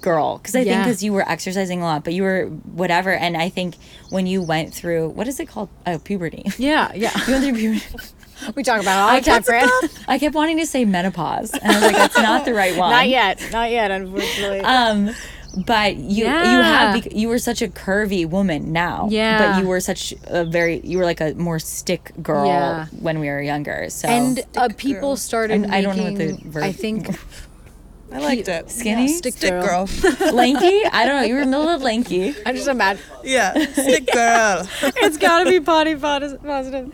girl because I think because you were exercising a lot, but you were whatever. And I think when you went through what is it called? Oh, puberty. Yeah. Yeah. You went through puberty. we talk about all the time, Fran. I kept wanting to say menopause, and I was like, that's not the right one. Not yet. Not yet, unfortunately. Um, but you you have you were such a curvy woman now. Yeah. But you were such a very you were like a more stick girl Yeah. when we were younger. So and uh, people girl. started I'm- I don't know what the verb- I think I liked it. skinny, Yeah, stick, Stick girl. girl. lanky. I don't know. You were middle of lanky. I just imagine yeah. Stick girl. it's got to be body pos- positive.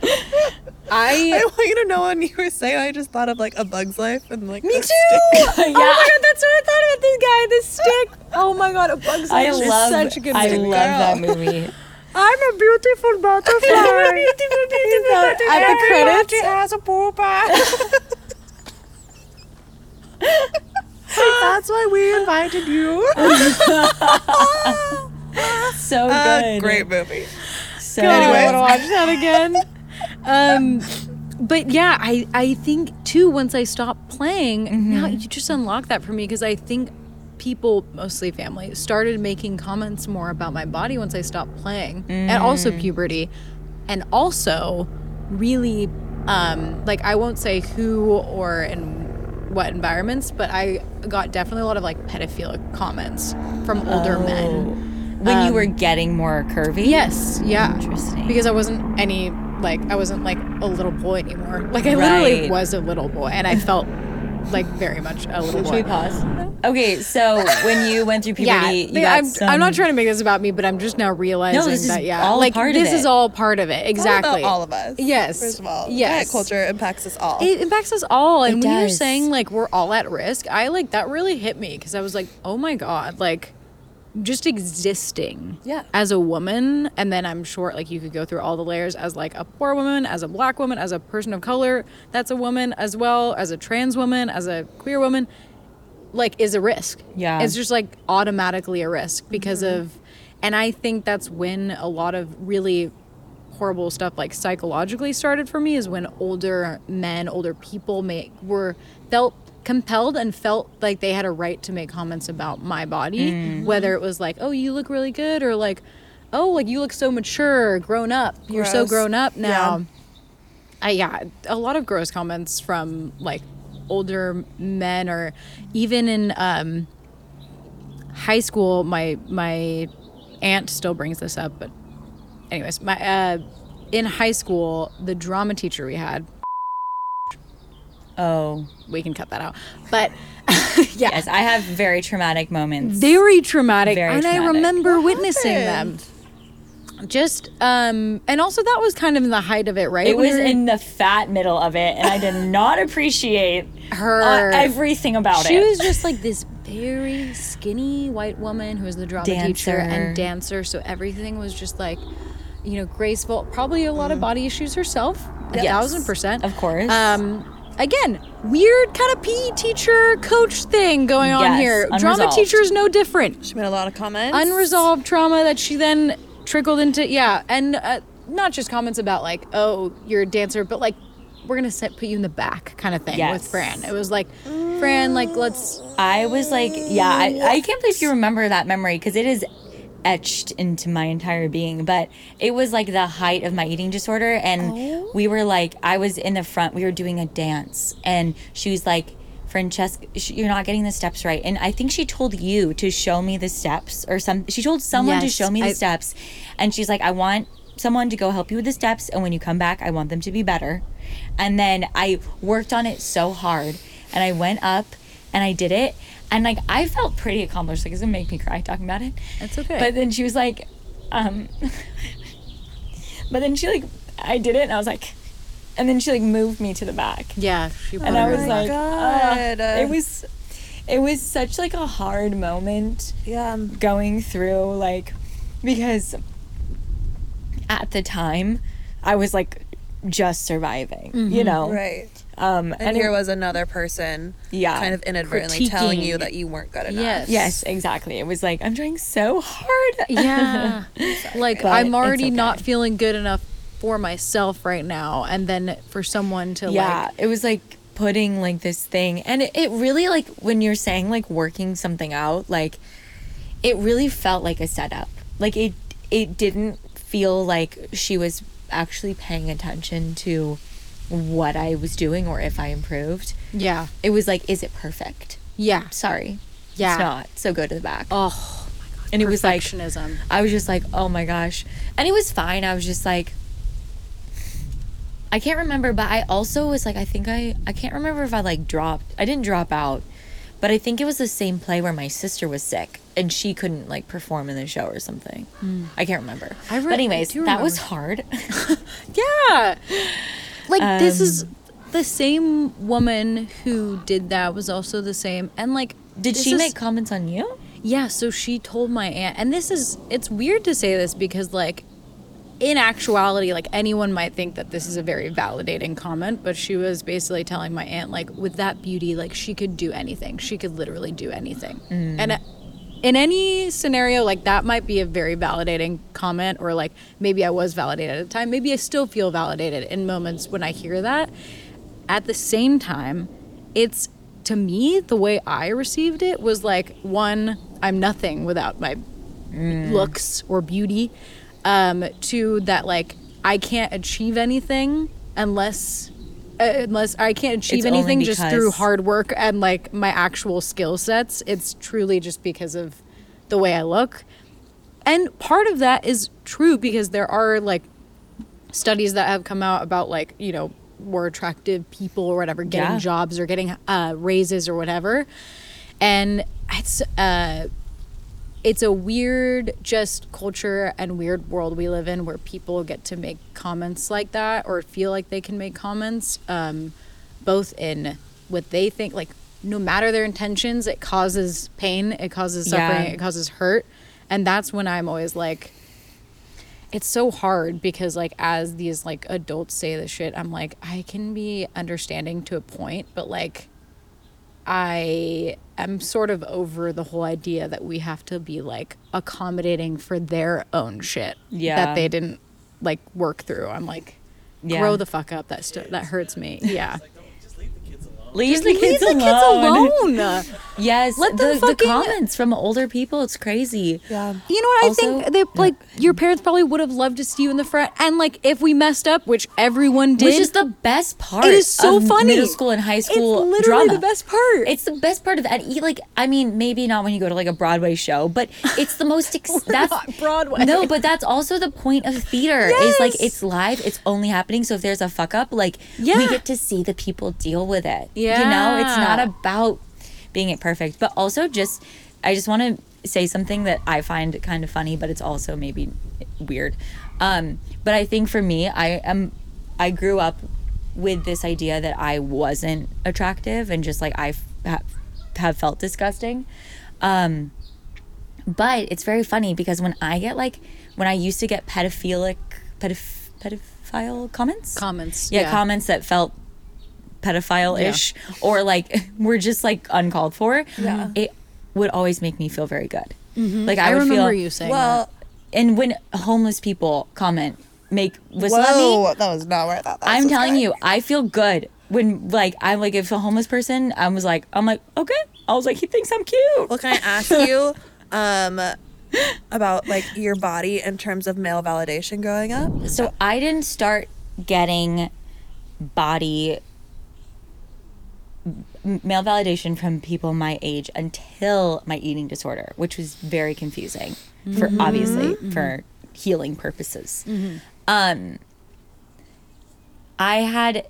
I I want you to know when you were saying, I just thought of like a Bug's Life and like. Me too. stick. Oh my god, that's what I thought about this guy, this stick. Oh my god, a bug's I life is love such a good I movie. I love that Girl. movie. I'm a beautiful butterfly. I'm a beautiful, beautiful, butterfly. At the credits, has a pooper. That's why we invited you. So Uh, good. great movie. So God, I want to watch that again. um, but yeah, I I think too. Once I stopped playing, now you just unlock that for me because I think people, mostly family, started making comments more about my body once I stopped playing, and also puberty, and also really, um, like I won't say who or in what environments, but I got definitely a lot of like pedophilic comments from older men. when you Um, were getting more curvy. Yes, yeah. Interesting. Because I wasn't any like I wasn't like a little boy anymore. Like I literally was a little boy, and I felt like very much a little Should we pause? Okay, so when you went through Yeah, puberty, you but got I'm, some, I'm not trying to make this about me, but I'm just now realizing No, this is that yeah, all like part of this it. is all part of it. It's all about Exactly. all of us. Yes. First of all, Yes. diet culture impacts us all. It impacts us all, and It when you're saying like we're all at risk, I like that really hit me because I was like, oh my god, like just existing Yeah. as a woman and then i'm sure like you could go through all the layers as like a poor woman as a black woman as a person of color that's a woman as well as a trans woman as a queer woman like is a risk Yeah. it's just like automatically a risk because mm-hmm. of and i think that's when a lot of really horrible stuff like psychologically started for me is when older men older people make were felt compelled and felt like they had a right to make comments about my body whether it was like oh you look really good or like oh like you look so mature grown up you're so grown up now. Yeah. I yeah, a lot of gross comments from like older men or even in um high school, my my aunt still brings this up, but anyways, my uh, in high school, the drama teacher we had, Oh, we can cut that out, but yeah, yes, I have very traumatic moments. very traumatic, Very and I traumatic. remember witnessing happened? them. Just um, and also that was kind of in the height of it, right? It When was in the fat middle of it, and I did not appreciate her uh, everything about she it. She was just like this very skinny white woman who was the drama teacher and dancer. So everything was just like, you know, graceful. Probably a lot of body issues herself. A Yes, thousand percent. of course. Um, again, weird kind of PE teacher coach thing going on Yes, here. Drama teacher is no different. She made a lot of comments. Unresolved trauma that she then trickled into. Yeah, and uh, not just comments about like, oh, you're a dancer, but like. We're gonna set, put you in the back, kind of thing Yes. with Fran. It was like, Fran, like let's I was like, yeah, I, I can't believe you remember that memory because it is etched into my entire being. But it was like the height of my eating disorder. And oh. we were like, I was in the front, we were doing a dance. And she was like, Francesca, you're not getting the steps right. And I think she told you to show me the steps or some, she told someone to show me the I- steps. And she's like, I want someone to go help you with the steps. And when you come back, I want them to be better. And then I worked on it so hard. And I went up and I did it. And like I felt pretty accomplished. Like it's gonna make me cry talking about it. That's okay. But then she was like, um But then she like I did it and I was like and then she like moved me to the back. Yeah, she And I was her- like, God. "Ugh." it was it was such like a hard moment yeah. going through like because at the time I was like just surviving, you know. Right. Um And, here it- was another person Yeah. kind of inadvertently telling you that you weren't good enough. Yes. Yes, exactly. It was like I'm trying so hard. yeah, like But I'm already okay. not feeling good enough for myself right now, and then for someone to yeah, like, it was like putting like this thing, and it, it really like when you're saying like working something out, like it really felt like a setup. Like it it didn't feel like she was actually paying attention to what I was doing or if I improved. yeah, It was like, is it perfect? yeah, Sorry, Yeah. it's not. So go to the back. oh, my god. and it was like. I was just like, oh my gosh. And it was fine. I was just like, I can't remember, but I also was like, I think I, I can't remember if I like dropped. I didn't drop out, but I think it was the same play where my sister was sick and she couldn't like perform in the show or something. Hmm. I can't remember. I re- but anyways, that was hard. yeah, like this Um, is the same woman who did that was also the same, and like, Did she is- make comments on you? Yeah, so she told my aunt, and this is, it's weird to say this because, like, in actuality, like, anyone might think that this is a very validating comment, but she was basically telling my aunt, like, with that beauty, like, she could do anything. She could literally do anything. And uh, in any scenario, like, that might be a very validating comment, or like, maybe I was validated at the time. Maybe I still feel validated in moments when I hear that. At the same time, it's to me the way I received it was like one, I'm nothing without my looks or beauty. Um, two, that like I can't achieve anything unless unless I can't achieve It's anything just through hard work and like my actual skill sets. It's truly just because of the way I look. And part of that is true because there are like studies that have come out about like you know more attractive people or whatever getting Yeah. jobs or getting uh, raises or whatever and it's uh it's a weird just culture and weird world we live in where people get to make comments like that or feel like they can make comments um both in what they think like no matter their intentions it causes pain it causes suffering Yeah. it causes hurt and that's when i'm always like it's so hard because like as these like adults say this shit i'm like i can be understanding to a point but like i am sort of over the whole idea that we have to be like accommodating for their own shit Yeah. that they didn't like work through i'm like Yeah. grow the fuck up that st- that hurts me yeah Like, don't just leave the kids alone. leave kids the alone. kids alone. Yes, Let the, them the fucking- comments from older people, it's crazy. Yeah. You know what Also- I think? They, like your parents probably would have loved to see you in the front, and like if we messed up, which everyone did, Which is the best part. it is so funny. Middle school and high school It's literally drama. the best part. It's the best part of that. Like, I mean, maybe not when you go to like a Broadway show, but it's the most. Ex- that's not Broadway. No, but that's also the point of theater. yes. Is like it's live. It's only happening. So if there's a fuck up, like Yeah. we get to see the people deal with it. You know, it's not about being it perfect, but also just. I just want to say something that I find kind of funny, but it's also maybe weird. Um, but I think for me, I am. I grew up with this idea that I wasn't attractive and just like I f- have felt disgusting. Um, but it's very funny because when I get like when I used to get pedophilic pedoph- pedophile comments, comments. yeah, comments that felt pedophile-ish or like we're just like uncalled for. Yeah. it would always make me feel very good. Like I, I would remember feel you saying Well, and when homeless people comment, make whistle at me. whoa, that was not where I thought that I'm was telling going. you, I feel good when like I'm like if a homeless person, I was like I'm like okay, I was like he thinks I'm cute. Well, can I ask you um, about like your body in terms of male validation growing up? So I didn't start getting body m- male validation from people my age until my eating disorder, which was very confusing for mm-hmm. obviously mm-hmm. for healing purposes. Mm-hmm. Um, I had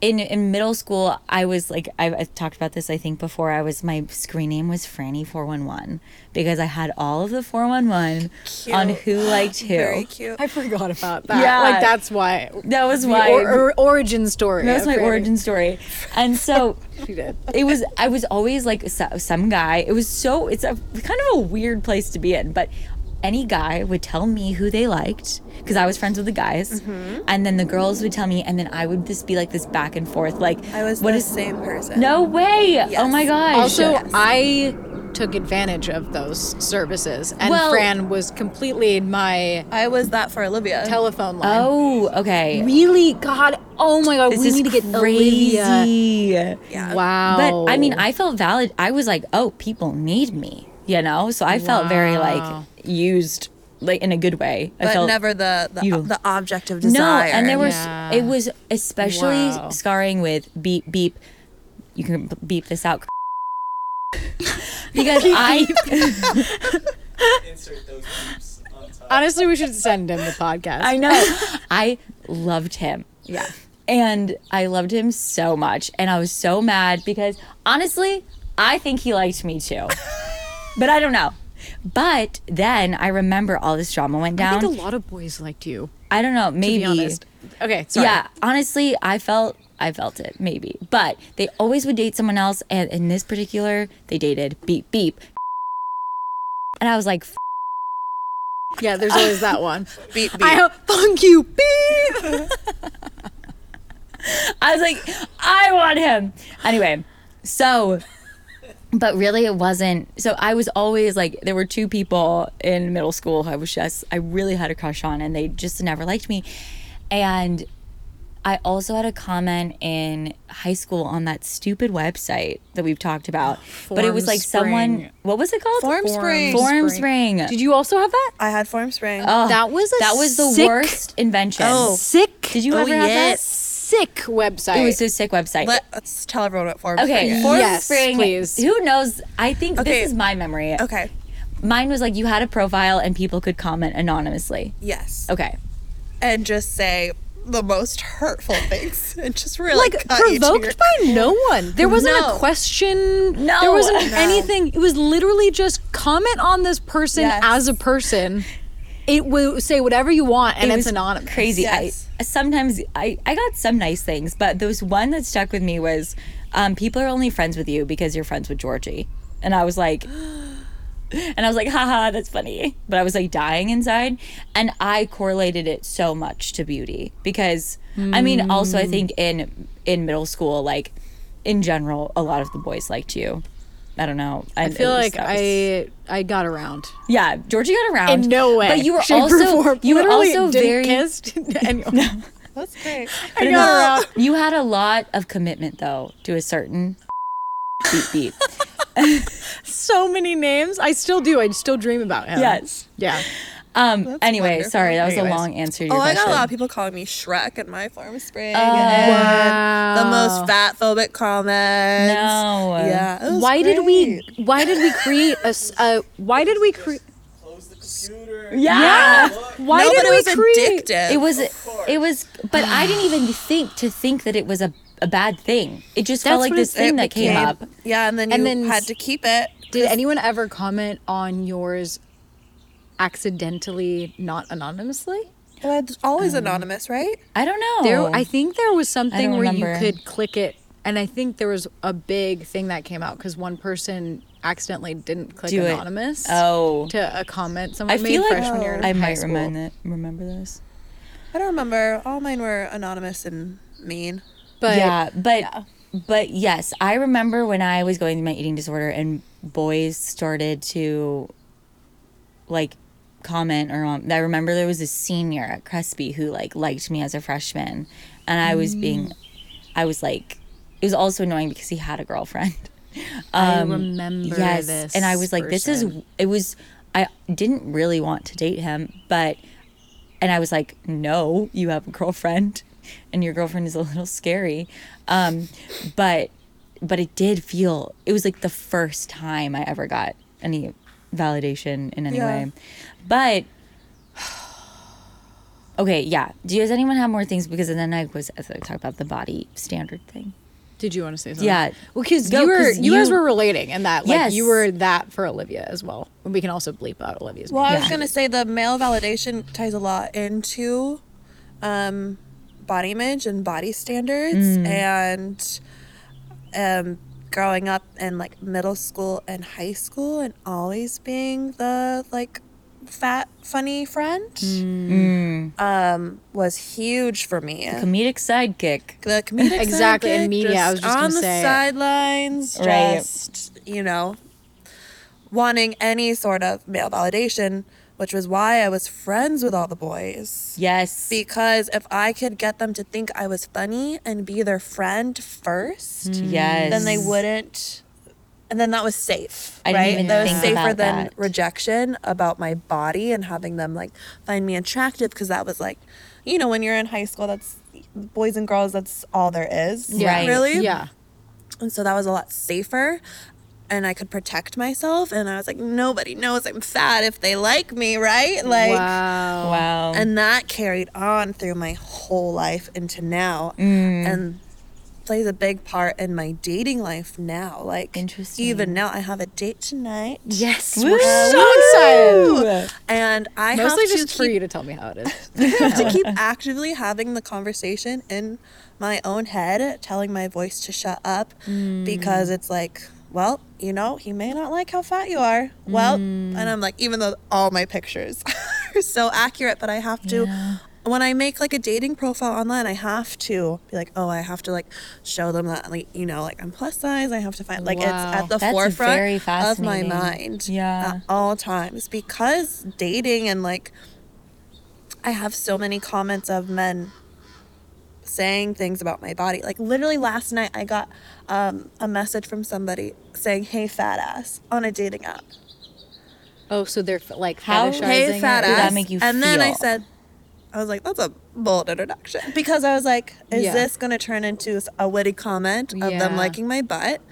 in in middle school, I was like I, I talked about this I think before. I was my screen name was Franny four one one because I had all of the four one one on who liked who. Very cute. I forgot about that. Yeah. like that's why. That was the why. or, or- origin story. that was my Franny. origin story, and so She did. it was. I was always like some guy. It was so. It's a kind of a weird place to be in, but any guy would tell me who they liked because I was friends with the guys, Mm-hmm. and then the girls would tell me, and then I would just be like this back and forth. Like I was what the is same person. No way! Oh my gosh! Also, Yes. I took advantage of those services, and Well- Fran was completely my I was that for Olivia. telephone line. oh, okay. really? God! Oh my God! This we is need to get crazy. Olivia. yeah. Wow. But I mean, I felt valid. I was like, oh, people need me, you know. So I felt very like used, like in a good way. I but felt never the the, You- the object of desire. no, and there was Yeah. it was especially Wow. scarring with beep beep. You can beep this out because I Insert those beeps on top. honestly, we should send him the podcast. I know I loved him. Yeah. And I loved him so much. And I was so mad because honestly, I think he liked me too. but I don't know. But then I remember all this drama went I down. think a lot of boys liked you. I don't know, To maybe. be honest. Okay. Sorry. Yeah, honestly, I felt I felt it, maybe. But they always would date someone else and in this particular, they dated beep beep. And I was like, Yeah. There's always that one. beep beep. I funk you, beep. I was like, I want him. Anyway, so, but really it wasn't. So I was always like, there were two people in middle school who I was just, I really had a crush on, and they just never liked me. And I also had a comment in high school on that stupid website that we've talked about. but it was like someone, what was it called? Formspring. Form Spring. Did you also have that? I had Formspring. Oh, That was a that was the sick- worst invention. Oh. Sick. Did you Oh, ever have yes. Sick website. It was a sick website. Let's tell everyone what form Okay, spring is. Form Yes, Spring. please. Who knows? I think Okay. this is my memory. Okay. Mine was like you had a profile and people could comment anonymously. Yes. Okay. And just say the most hurtful things and just really like cut each provoked other. by no one. There wasn't No. a question. No. There wasn't No. anything. It was literally just comment on this person Yes. as a person. It will say whatever you want and It it's was anonymous. Crazy. Yes. I sometimes I I got some nice things, but there was one that stuck with me was um, people are only friends with you because you're friends with Georgie, and I was like. And I was like, haha, that's funny. But I was like dying inside. And I correlated it so much to beauty because I mean, also I think in in middle school, like in general, a lot of the boys liked you. I don't know. I feel like I I got around. Yeah, Georgie got around. In no way. But you were shape, or also form. you were Literally also very kissed anyone. That's great. I got her out. You had a lot of commitment though to a certain beep beep. So many names. I still do. I still dream about him. Yes. Yeah. Um. anyway, wonderful. sorry, that was Anyways. a long answer to your Oh, your I got a lot of people calling me Shrek at my Formspring. Oh. and the most fat phobic comments. No. Yeah. it was Why did we? Why did we create a? Uh, why did we create? Close computer. Yeah. Why no, did but we it was create? addictive. It was. It was. But I didn't even think to think that it was a, a bad thing. It just felt like this it- thing It that came up. Yeah, and then you And then had to keep it. Did anyone ever comment on yours accidentally, not anonymously? Well, it's always um, anonymous, right? I don't know. There, I think there was something where remember. you could click it, and I think there was a big thing that came out because one person accidentally didn't click Do it. anonymous Oh. to a comment someone I made feel like freshman year. in I high might school. remind that. Remember this. I don't remember. All mine were anonymous and mean. but yeah, but but yes, I remember when I was going through my eating disorder and boys started to like comment or um, I remember there was a senior at Crespi who like liked me as a freshman and I was being I was like it was also annoying because he had a girlfriend. I Um, remember yes, this. and I was like this is it was I didn't really want to date him, but and I was like, no, you have a girlfriend and your girlfriend is a little scary. Um, but, but it did feel, it was like the first time I ever got any validation in any Yeah. way. But, okay, yeah. Do you, does anyone have more things? Because then I was, as I talk about the body standard thing. Did you want to say something? Yeah. Well, because you were 'cause you, guys were relating, and that like you were that for Olivia as well. And we can also bleep out Olivia's. Well, name. I was gonna say the male validation ties a lot into um, body image and body standards, and um, growing up in like middle school and high school, and always being the like fat funny friend um, was huge for me. Comedic sidekick. the comedic Exactly, in sidekick, media, I was just on the say. sidelines, Right. just you know, wanting any sort of male validation, which was why I was friends with all the boys. Yes. Because if I could get them to think I was funny and be their friend first, yes. then they wouldn't. And then that was safe, I didn't right? even that was safer about than that. rejection about my body and having them like find me attractive because that was like, you know, when you're in high school, that's boys and girls. That's all there is, Right. Really, Yeah. and so that was a lot safer. And I could protect myself. And I was like, nobody knows I'm fat if they like me, right? Like, wow. wow. and that carried on through my whole life into now. Mm. And plays a big part in my dating life now. Like, Interesting. even now, I have a date tonight. Yes, Woo! we're so excited. And I Mostly have to just for you to tell me how it is. I have to keep actively having the conversation in my own head, telling my voice to shut up hmm. because it's like, well, you know, he may not like how fat you are. Well, and hmm. I'm like, even though all my pictures are so accurate, but I have to. When I make like a dating profile online, I have to be like, oh, I have to like show them that, like, you know, like I'm plus size. I have to find, like, Wow. it's at the That's forefront very of my mind Yeah. at all times because dating and like I have so many comments of men saying things about my body. Like literally last night, I got um, a message from somebody saying, "Hey, fat ass," on a dating app. Oh, so they're f- like How- fetishizing Hey, it? fat did ass. that make you and then I said, I was like, "That's a bold introduction," because I was like, "Is Yeah. this going to turn into a witty comment of Yeah. them liking my butt?"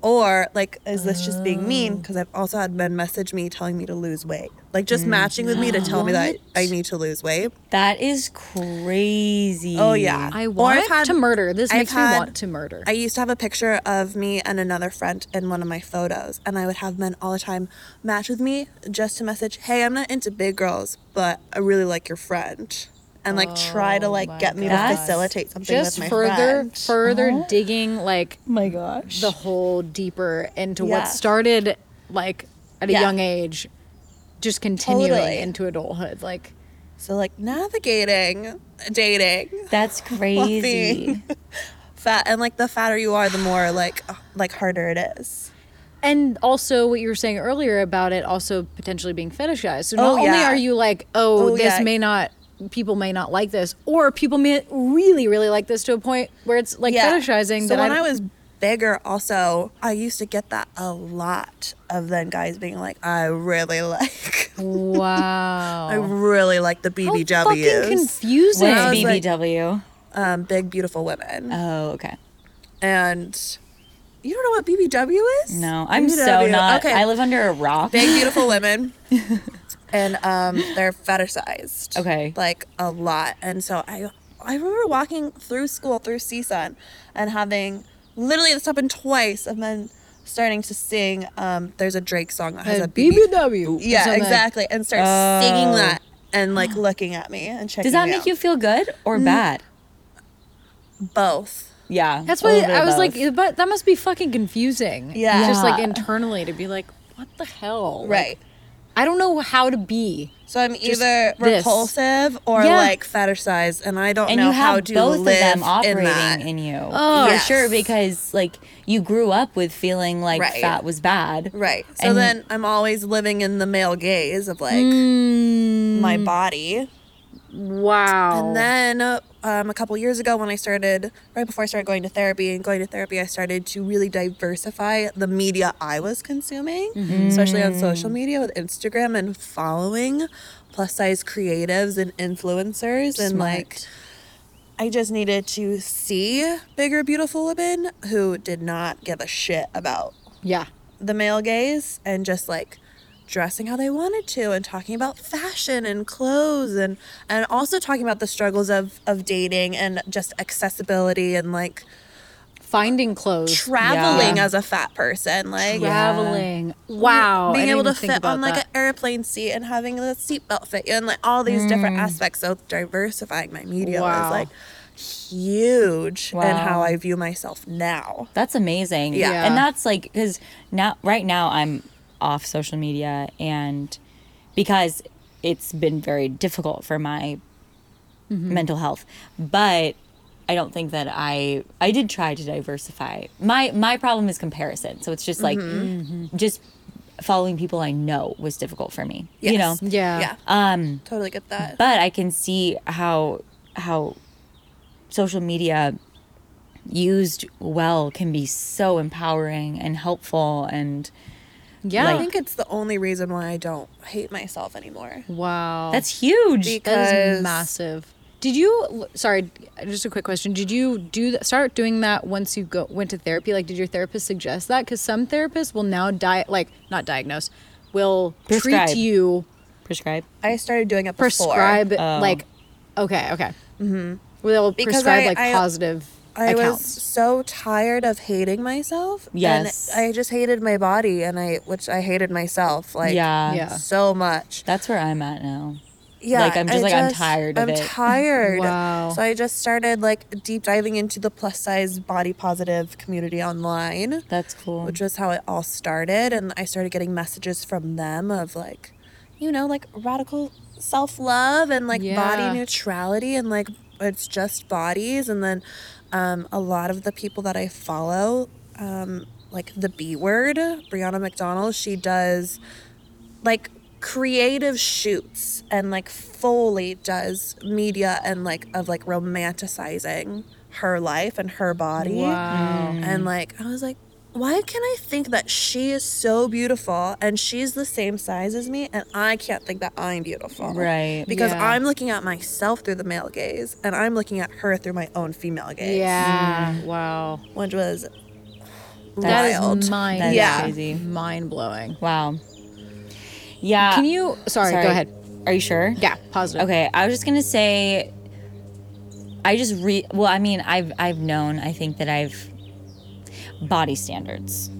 Or like, is this just being Oh. mean? Because I've also had men message me telling me to lose weight, like just mm. matching with me to tell me that I need to lose weight. that is crazy. Oh yeah, I want had- to murder. This I've makes me want to murder. I used to have a picture of me and another friend in one of my photos, and I would have men all the time match with me just to message, "Hey, I'm not into big girls, but I really like your friend," and like try to Oh like get me God. to facilitate something Just with my further, friend. further digging like oh my gosh. the hole deeper into Yeah. what started like at a Yeah. young age, just continuing Totally. into adulthood. Like So like navigating dating, That's crazy. fat, and like the fatter you are, the more like like harder it is. And also, what you were saying earlier about it also potentially being fetishized. So oh, not Oh, only are you like, oh, Oh, this yeah. may not people may not like this, or people may really, really like this to a point where it's like fetishizing. So that when I, I was bigger, also, I used to get that a lot of then guys being like, I really like, wow, I really like the How fucking confusing. I What's was like- BBW? um, big beautiful women, oh, okay. and you don't know what BBW is? No, I'm so not. Okay. I live under a rock. big beautiful women and um they're fetishized Okay. like a lot and so i i remember walking through school through csun and having literally this happened twice of men starting to sing um there's a drake song that has A a BB, BBW. yeah exactly and start singing that and like looking at me and checking Does that me make out. you feel good or bad? both Yeah. That's a why I of was like, but that must be fucking confusing. Yeah. just like internally to be like, what the hell? Like, right I don't know how to be. so i'm Just either this. repulsive or Yeah. like fetishized and i don't and know you how have to both of live them in operating that in, you Oh. for Yes. sure because like you grew up with feeling like Right. fat was bad Right. So And- then I'm always living in the male gaze of like Mm. my body. Wow. And then uh, um, a couple years ago, when I started, right before I started going to therapy and going to therapy, I started to really diversify the media I was consuming, especially on social media with Instagram and following plus size creatives and influencers. And like, I just needed to see bigger, beautiful women who did not give a shit about yeah. the male gaze and just like dressing how they wanted to and talking about fashion and clothes and and also talking about the struggles of of dating and just accessibility and like Finding clothes. traveling Yeah. as a fat person like Traveling. Wow. Being able to fit on like that. an airplane seat and having the seatbelt fit you and like all these different mm. aspects so diversifying my media Wow. was like huge in Wow. how I view myself now that's amazing Yeah. and that's like because now right now i'm off social media and because it's been very difficult for my mm-hmm. mental health. But i don't think that i i did try to diversify. My my problem is comparison. So it's just like mm-hmm. Mm-hmm. just following people i know was difficult for me you know? Yeah. yeah. Um totally get that. but I can see how how social media used well can be so empowering and helpful and Yeah. I think it's the only reason why I don't hate myself anymore. wow. that's huge. Be- that because- is massive. Did you? Sorry, just a quick question. Did you do start doing that once you go went to therapy? Like, did your therapist suggest that? Because some therapists will now die, like not diagnose, will Prescribe. treat you, Prescribe. I started doing it before. prescribe Oh. like, okay, okay. Mm-hmm. They'll Because prescribe I- like I- positive I accounts. was so tired of hating myself. Yes. And I just hated my body and I which I hated myself like yeah. Yeah. so much. That's where I'm at now. Yeah. Like, I'm just I like, I'm tired of I'm it. tired. Wow. So I just started like deep diving into the plus size body positive community online. That's cool. which was how it all started. And I started getting messages from them of like, you know, like radical self love and like Yeah. body neutrality and like it's just bodies. And then um, a lot of the people that I follow, um, like the B word, Brianna McDonald, she does like creative shoots and like fully does media and like of like romanticizing her life and her body. Wow. And like, I was like, why can I think that she is so beautiful and she's the same size as me and I can't think that I'm beautiful? Right. Because Yeah. I'm looking at myself through the male gaze and I'm looking at her through my own female gaze. Yeah. Mm, wow. Which was That wild. is mind. That is yeah. crazy. Mind blowing. wow. Yeah. Can you? Sorry, Go ahead. Are you sure? Yeah. Positive. Okay, I was just gonna say. I just re. Well, I mean, I've I've known. I think that I've body standards.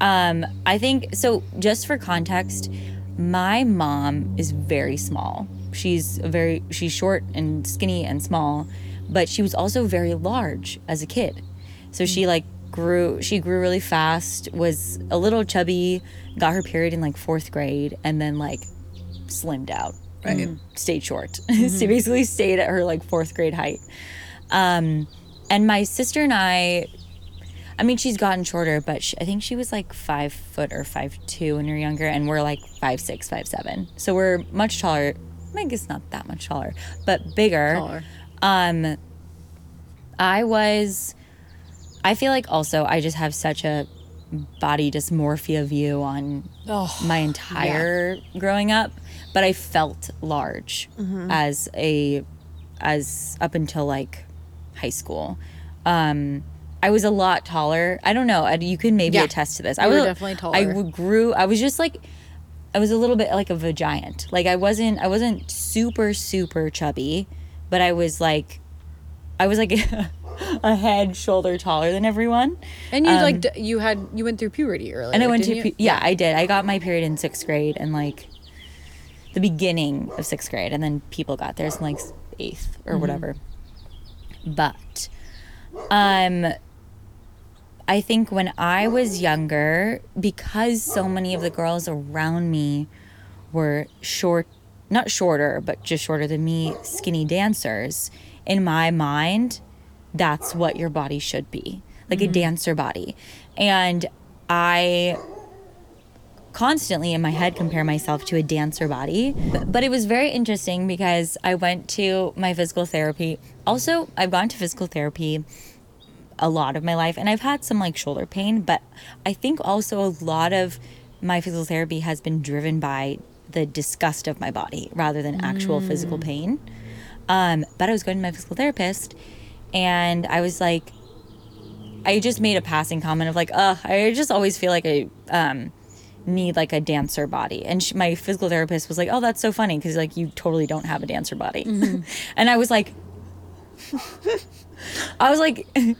Um, I think so. Just for context, my mom is very small. She's a very she's short and skinny and small, but she was also very large as a kid. So she like grew she grew really fast, was a little chubby, got her period in like 4th grade and then like slimmed out. and Stayed short. she basically stayed at her like 4th grade height. Um and my sister and I I mean, she's gotten shorter, but she, I think she was like five foot or five two when were younger, and we're like five six, five seven. So we're much taller I guess not that much taller, but bigger. Taller. Um, I was. I feel like also I just have such a body dysmorphia view on Oh, my entire growing up, but I felt large as a as up until like high school. Um, I was a lot taller. I don't know. You could maybe Yeah. attest to this. I You were was definitely I taller. w- grew. I was just like, I was a little bit like of a giant. Like I wasn't. I wasn't super super chubby, but I was like, I was like a head shoulder taller than everyone. And you Um, like you had you went through puberty earlier. And I went to pu- yeah, I did. I got my period in sixth grade and like the beginning of sixth grade, and then people got theirs in like eighth or whatever. But um, I think when I was younger, because so many of the girls around me were short, not shorter, but just shorter than me, skinny dancers. In my mind, that's what your body should be like a mm-hmm. dancer body. And I constantly in my head compare myself to a dancer body. But, but it was very interesting because I went to my physical therapy. Also, I've gone to physical therapy a lot of my life and I've had some like shoulder pain, but I think also a lot of my physical therapy has been driven by the disgust of my body rather than actual physical pain. Um, but I was going to my physical therapist and I was like, I just made a passing comment of like, uh, I just always feel like I um, need like a dancer body. And she, my physical therapist was like, oh, that's so funny because like you totally don't have a dancer body. and I was like, I was like,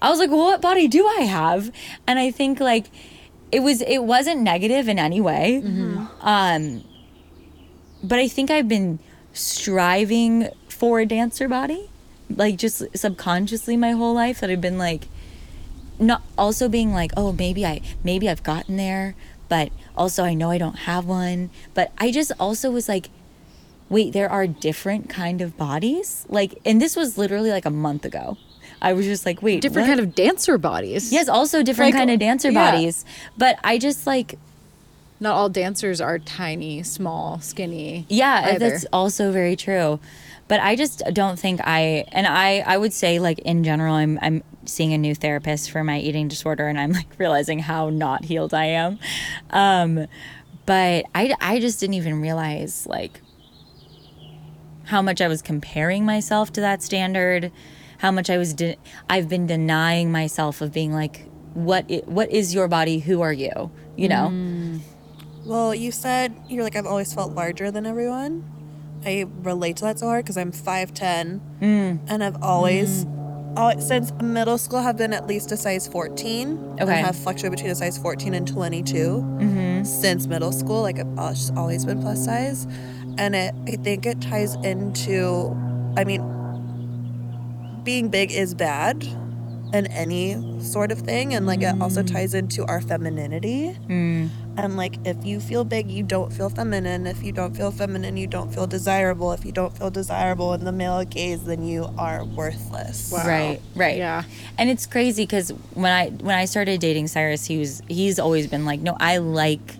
I was like, well, what body do I have? And I think like it was it wasn't negative in any way. Um, but I think I've been striving for a dancer body, like just subconsciously my whole life. That I've been like, not also being like, oh, maybe I maybe I've gotten there, but also I know I don't have one. But I just also was like, wait, there are different kind of bodies. Like, and this was literally like a month ago. I was just like, wait, different what? kind of dancer bodies. Yes, also different Like, kind of dancer yeah. bodies. But I just like Not all dancers are tiny, small, skinny. yeah, either. that's also very true. But I just don't think I and I I would say like in general I'm I'm seeing a new therapist for my eating disorder and I'm like realizing how not healed I am. Um but I I just didn't even realize like how much I was comparing myself to that standard, how much I was de- I've been denying myself of being like what i- what is your body? Who are you? You know? Mm. Well, you said you're like I've always felt larger than everyone. I relate to that so hard because I'm 5'10 mm. and I've always, mm. al- since middle school, have been at least a size 14. Okay. I have fluctuated between a size 14 and 22 mm-hmm. since middle school. Like I've always been plus size, and it I think it ties into, I mean, being big is bad in any sort of thing and like it also mm. ties into our femininity. Mm. And like if you feel big you don't feel feminine. If you don't feel feminine you don't feel desirable. If you don't feel desirable in the male gaze then you are worthless. Right, right. Yeah. And it's crazy because when I when I started dating Cyrus, he was he's always been like, no, I like,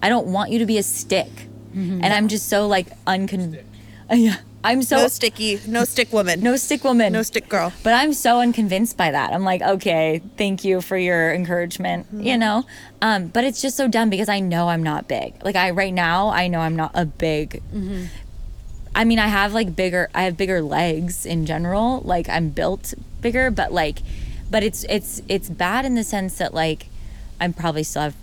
I don't want you to be a stick, mm-hmm. and I'm just so like uncon. Yeah, I'm so no sticky no stick woman no stick woman, no stick girl But I'm so unconvinced by that. I'm like, okay, thank you for your encouragement, you know? Um, but it's just so dumb because I know I'm not big. Like I right now, I know I'm not a big I mean, I have like bigger I have bigger legs in general. Like I'm built bigger, but like but it's it's it's bad in the sense that like I'm probably still have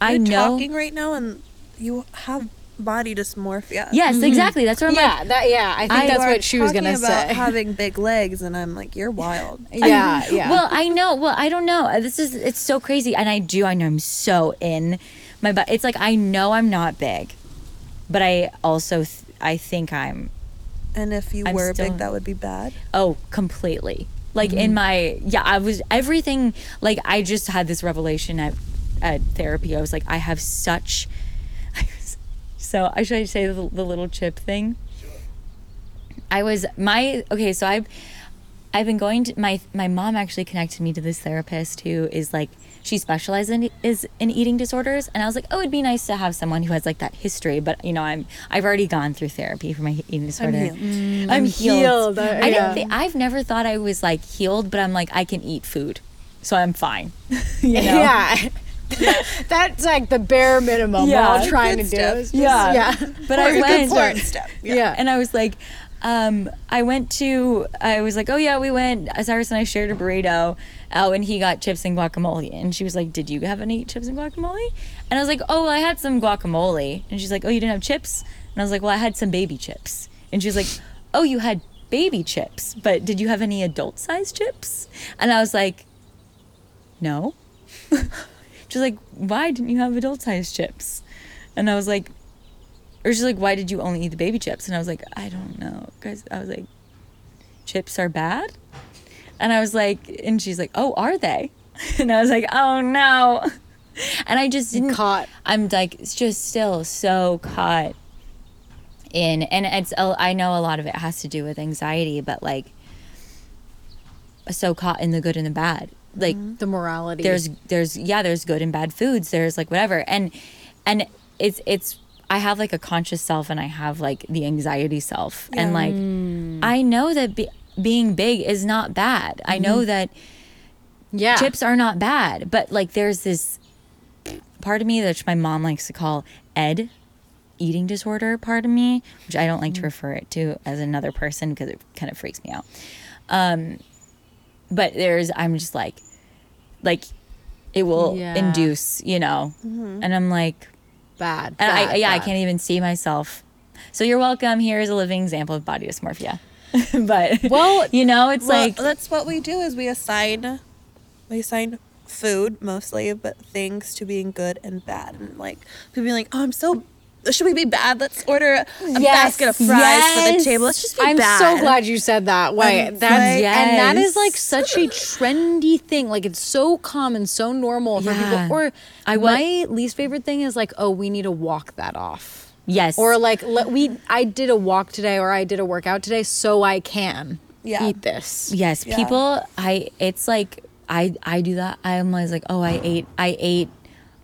I You're know talking right now and you have body dysmorphia Yes, exactly. That's what I'm Yeah, like. that yeah. I think I- that's what she was gonna about say. having big legs and i'm like you're wild yeah, yeah. Well, I know. Well, I don't know. Uh, This is it's so crazy, and I do. I know I'm so in my butt. It's like I know I'm not big, but I also th- I think I'm. and if you I'm were still- big that would be bad Oh, completely. Like in my yeah, I was everything. Like I just had this revelation at at therapy. I was like, I have such. So I should I say the, the little chip thing. Sure. I was my okay. So I've I've been going to my my mom actually connected me to this therapist who is like she specializes in is in eating disorders and I was like oh it'd be nice to have someone who has like that history but you know I'm I've already gone through therapy for my eating disorder I'm healed. I'm, healed. Uh, I yeah. didn't think I've never thought I was like healed but I'm like I can eat food so I'm fine you know Yeah. That's like the bare minimum we're all trying Good to do. stuff. is just- Yeah. Yeah. but Or I a went porn step. Yeah. and I was like, um, I went to, I was like, oh yeah, we went. Cyrus and I shared a burrito. Oh, and he got chips and guacamole. And she was like, did you have any chips and guacamole? And I was like, oh, well, I had some guacamole. And she's like, oh, you didn't have chips? And I was like, well, I had some baby chips. And she was like, oh, you had baby chips, but did you have any adult sized chips? And I was like, no. she's like, why didn't you have adult sized chips? And I was like, or she's like, why did you only eat the baby chips? And I was like, I don't know. Guys, I was like, chips are bad? And I was like, and she's like, oh, are they? And I was like, oh no. And I just didn't. Caught. I'm like, it's just still so caught in, and it's, I know a lot of it has to do with anxiety, but like, so caught in the good and the bad. Like, mm-hmm. The morality. there's there's yeah there's good and bad foods there's like whatever. And and it's it's i have like a conscious self and i have like the anxiety self. And like mm. i know that be, being big is not bad. I know mm-hmm. that yeah. chips are not bad but like there's this part of me which my mom likes to call ed eating disorder part of me which i don't like to mm. refer it to as another person because it kind of freaks me out. Um but there's i'm just like like it will Yeah. induce you know mm-hmm. and i'm like bad. and I, bad, yeah i can't even see myself so you're welcome here's a living example of body dysmorphia but Well, you know it's Well, like that's what we do is we assign we assign food mostly, but things to being good and bad. And like people being like, Oh, I'm so should we be bad? Let's order a Yes, basket of fries for the table. Let's just be bad. I'm so glad you said that. Wait, Um, that's like- and that is like such a trendy thing. Like it's so common, so normal for Yeah. people. Or I my least favorite thing is like, oh, we need to walk that off. yes Or like let we I did a walk today or I did a workout today so I can Yeah. eat this. Yes, Yeah. people. I. It's like I. I do that. I'm always like, oh, I ate. I ate.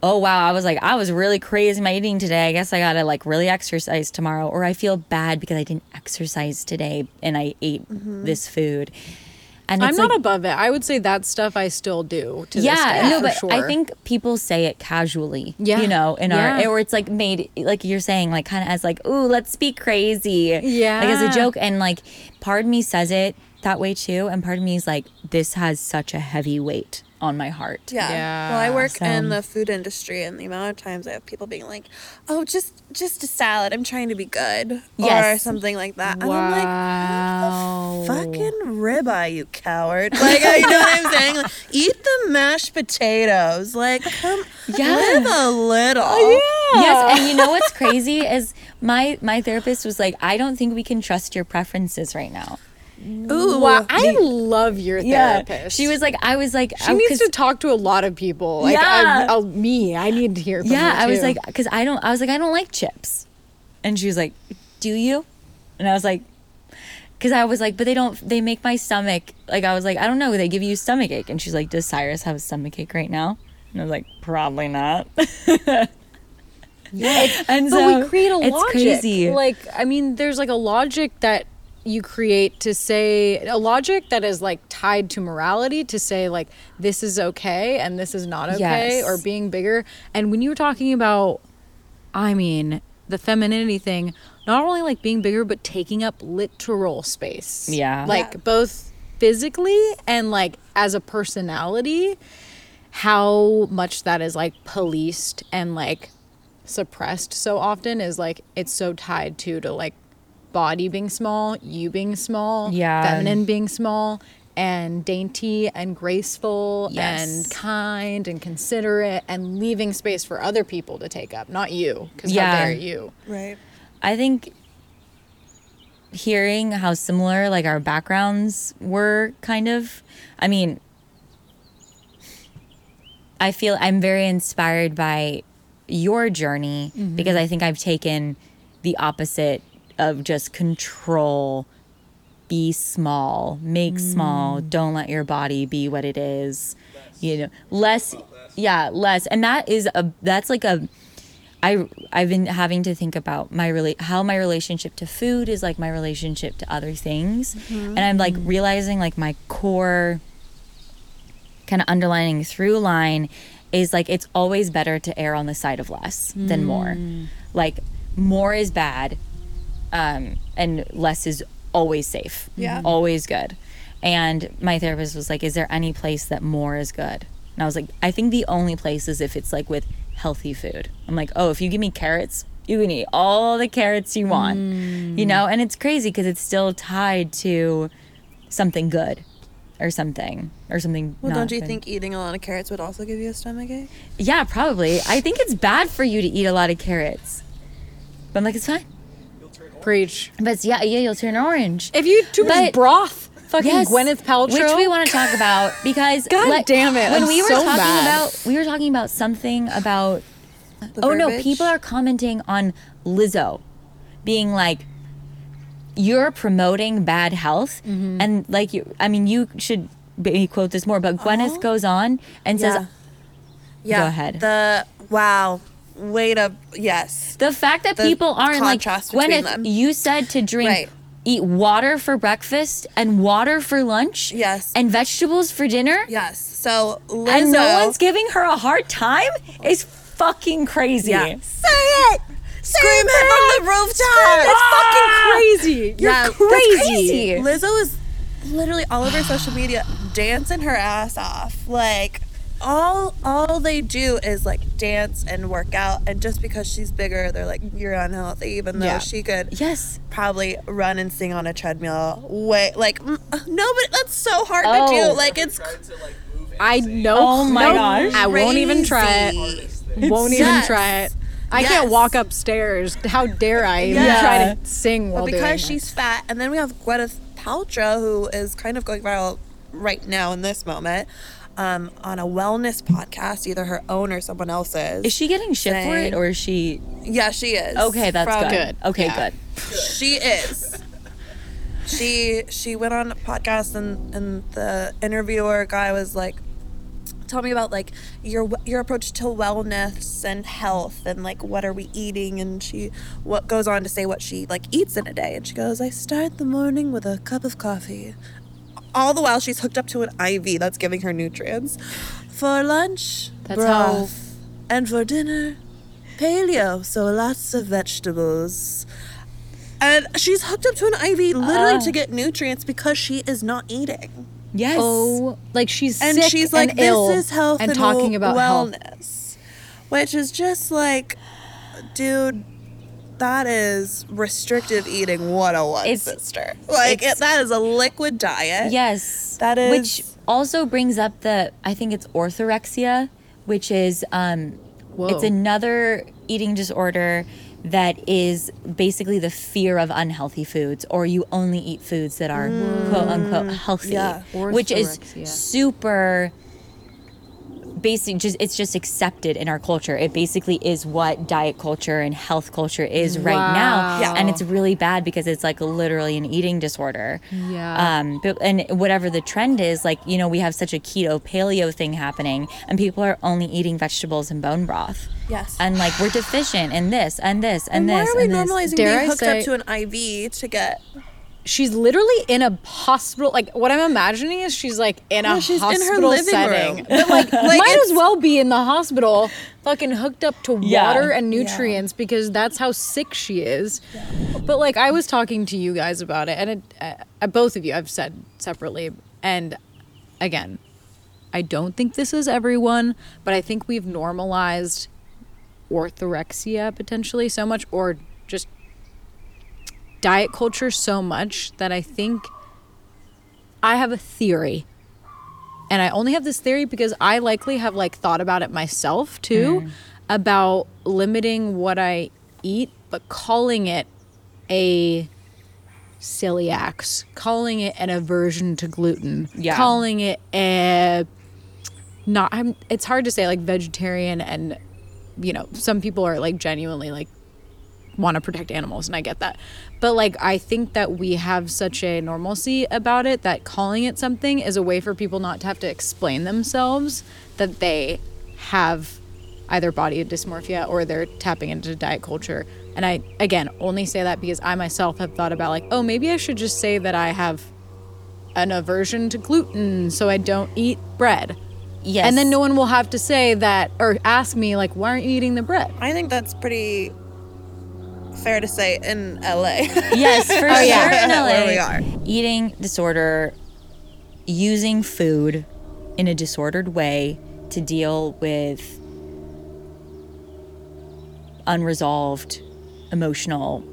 Oh wow, I was like, I was really crazy in my eating today. I guess I gotta like really exercise tomorrow, or I feel bad because I didn't exercise today and I ate mm-hmm. this food. And I'm not like, above it. I would say that stuff I still do to this yeah, day, no, but sure. I think people say it casually. Yeah. you know, in our or it's like made like you're saying like kind of as like, ooh, let's be crazy. Yeah. like as a joke, and like part of me says it that way too, and part of me is like, this has such a heavy weight on my heart. Yeah. Yeah, Well, I work so- in the food industry, and the amount of times I have people being like, "Oh, just just a salad. I'm trying to be good," or something like that. And wow. I'm like, "Fucking ribeye, you coward!" Like, you know what I'm saying? Like, eat the mashed potatoes. Like, come, Yeah. live a little. Oh, yeah. Yes, and you know what's crazy is my my therapist was like, I don't think we can trust your preferences right now. Ooh, Wow, I love your therapist. she was like, I was like, She needs to talk to a lot of people. Like Yeah. I, me, I need to hear from yeah i was like because i don't i was like i don't like chips and she was like do you and i was like because i was like but they don't they make my stomach like i was like i don't know they give you stomach ache and she's like does cyrus have a stomach ache right now and i was like probably not yeah. and but so we create a it's logic. crazy Like I mean, there's like a logic that you create to say a logic that is like tied to morality to say like this is okay and this is not okay Yes. or being bigger. And when you were talking about, I mean, the femininity thing, not only like being bigger but taking up literal space. Yeah. Like Yeah. both physically and like as a personality how much that is like policed and like suppressed so often is like it's so tied to to like body being small, you being small, Yeah. feminine being small and dainty and graceful Yes. and kind and considerate and leaving space for other people to take up, not you, cuz Yeah. how dare you. right. i think hearing how similar like our backgrounds were kind of i mean i feel i'm very inspired by your journey mm-hmm. because i think i've taken the opposite of just control be small, make small, mm. don't let your body be what it is. You know, less yeah, less. And that is a that's like a I I've been having to think about my rela- how my relationship to food is like my relationship to other things. And I'm like mm-hmm. realizing like my core kind of underlining through line is like it's always better to err on the side of less than more. Mm. Like more is bad um, and less is always safe. Yeah. Always good. And my therapist was like, Is there any place that more is good? And I was like, I think the only place is if it's like with healthy food. I'm like, Oh, if you give me carrots, you can eat all the carrots you want. You know? And it's crazy because it's still tied to something good or something or something. Well, don't you good. think eating a lot of carrots would also give you a stomach ache? Yeah, probably. I think it's bad for you to eat a lot of carrots. But I'm like, it's fine. Preach. But yeah, yeah, you'll turn orange. If you too much But- broth, fucking Yes, Gwyneth Paltrow. which we want to talk about because God damn it, when I'm we were so talking mad. about we were talking about something about oh no, verbiage? people are commenting on Lizzo being like you're promoting bad health Mm-hmm. and like you I mean you should maybe quote this more but Gwyneth Oh. goes on and Yeah. says yeah. Go ahead. The wow, way to yes. the fact that The people aren't like contrast between Gwyneth them. you said to drink Right. eat water for breakfast and water for lunch Yes. and vegetables for dinner Yes. So Lizzo. and no one's giving her a hard time is fucking crazy. Yeah. Say it. Scream it from the rooftop. That's fucking ah! crazy. You're Yeah, crazy. crazy. Lizzo is literally all over social media dancing her ass off. Like all all they do is like dance and work out and just because she's bigger they're like you're unhealthy even though Yeah. she could Yes. probably run and sing on a treadmill way like mm, no but that's so hard to Oh. do like it's to like I know. Oh my nope, gosh. I won't even try it. crazy. Won't even try it. I Yes. can't walk upstairs. How dare I even Yeah. try to sing while But because doing she's fat, and then we have Gwyneth Paltrow, who is kind of going viral right now in this moment, um, on a wellness podcast, either her own or someone else's. Is she getting shit for it or is she Yeah, she is. okay? That's From- good. Good. Okay, Yeah. good. She is. She she went on a podcast and and the interviewer guy was like, "Tell me about like your your approach to wellness and health and like what are we eating?" And she what goes on to say what she like eats in a day, and she goes, "I start the morning with a cup of coffee." All the while she's hooked up to an IV that's giving her nutrients. For lunch, That's broth, and for dinner, paleo, so lots of vegetables. And she's hooked up to an IV literally Ah. to get nutrients because she is not eating. Yes. Oh, like she's And sick she's like, and ill this is health and and, talking about health. Which is just like, dude, that is restrictive eating 101, It's- sister. Like, it's- it, that is a liquid diet. Yes. That is- Which also brings up the I think it's orthorexia, which is um Whoa. it's another eating disorder that is basically the fear of unhealthy foods or you only eat foods that are quote unquote healthy. yeah. Which is super basic just it's just accepted in our culture it basically is what diet culture and health culture is right now Yeah. and it's really bad because it's like literally an eating disorder Yeah. um but and whatever the trend is like you know we have such a keto paleo thing happening and people are only eating vegetables and bone broth Yes. and like we're deficient in this and this and, And why are we and normalizing Dare being I hooked say- up to an IV to get she's literally in a hospital. Like what I'm imagining is she's like in a Yeah, she's in her hospital living setting. But like, Like, might as well be in the hospital, fucking hooked up to Yeah. water and nutrients because that's how sick she is. But like I was talking to you guys about it, and it, uh, uh, both of you I've said separately, and again, I don't think this is everyone, but I think we've normalized orthorexia potentially so much, or diet culture so much that I think I have a theory. And I only have this theory because I likely have like thought about it myself too mm. about limiting what I eat but calling it a celiacs, calling it an aversion to gluten, Yeah. calling it a not I'm it's hard to say like vegetarian and you know, some people are like genuinely like want to protect animals and I get that. But like I think that we have such a normalcy about it that calling it something is a way for people not to have to explain themselves that they have either body dysmorphia or they're tapping into diet culture. And I again only say that because I myself have thought about like, oh, maybe I should just say that I have an aversion to gluten so I don't eat bread. Yes. And then no one will have to say that or ask me like, why aren't you eating the bread? I think that's pretty fair to say in LA. Yes, for Oh, sure. yeah. In LA, Where we are. eating disorder, using food in a disordered way to deal with unresolved emotional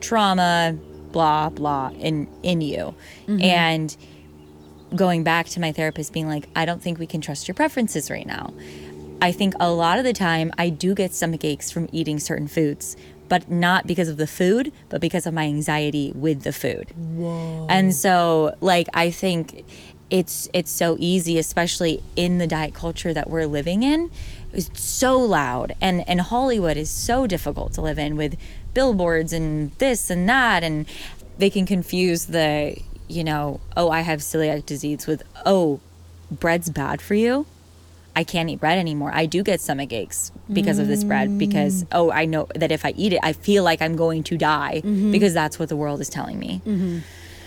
trauma, blah blah, in in you, mm-hmm. and going back to my therapist being like, I don't think we can trust your preferences right now. I think a lot of the time I do get stomach aches from eating certain foods, but not because of the food, but because of my anxiety with the food. Whoa. And so like I think it's it's so easy, especially in the diet culture that we're living in. It's so loud and and Hollywood is so difficult to live in with billboards and this and that and they can confuse the you know, oh, I have celiac disease with oh, bread's bad for you. I can't eat bread anymore. I do get stomach aches because of this bread because mm. oh, I know that if I eat it, I feel like I'm going to die mm-hmm. because that's what the world is telling me. Mm-hmm.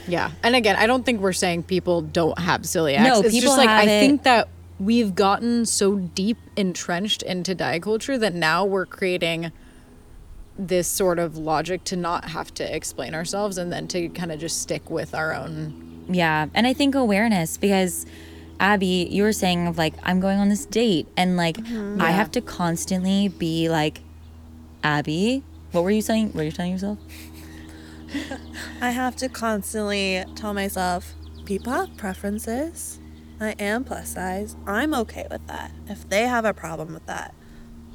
Yeah. And again, I don't think we're saying people don't have celiac. No, it's people just like I it. think that we've gotten so deep entrenched into diet culture that now we're creating this sort of logic to not have to explain ourselves and then to kind of just stick with our own Yeah. And I think awareness because Abby, you were saying of like, I'm going on this date and like mm-hmm. I have to constantly be like, Abby, what were you saying? What were you telling yourself? I have to constantly tell myself people have preferences. I am plus size. I'm okay with that. If they have a problem with that,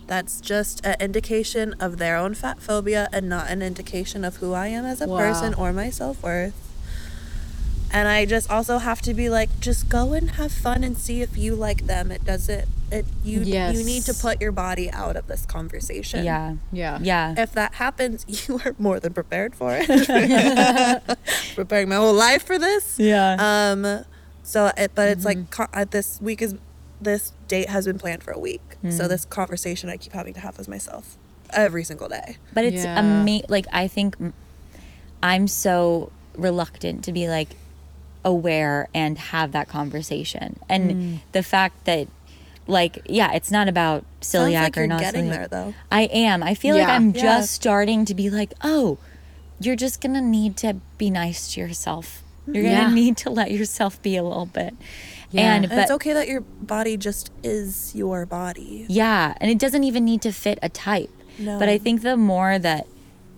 that's just an indication of their own fat phobia and not an indication of who I am as a Wow. person or my self worth. And I just also have to be like, just go and have fun and see if you like them. It doesn't. It you you need to put your body out of this conversation. Yeah. yeah. Yeah. If that happens, you are more than prepared for it. Preparing my whole life for this. Yeah. Um, so, it, but it's like co- uh, this week is this date has been planned for a week. So this conversation I keep having to have with myself every single day. But it's Yeah. ama- like I think i'm so reluctant to be like aware and have that conversation. And Mm. the fact that like yeah, it's not about celiac like or you're not getting celiac. there though. I am. I feel like I'm Yeah. just starting to be like, "Oh, you're just going to need to be nice to yourself. You're going to Yeah. need to let yourself be a little bit." Yeah. And And it's okay that your body just is your body. Yeah, and it doesn't even need to fit a type. No. But I think the more that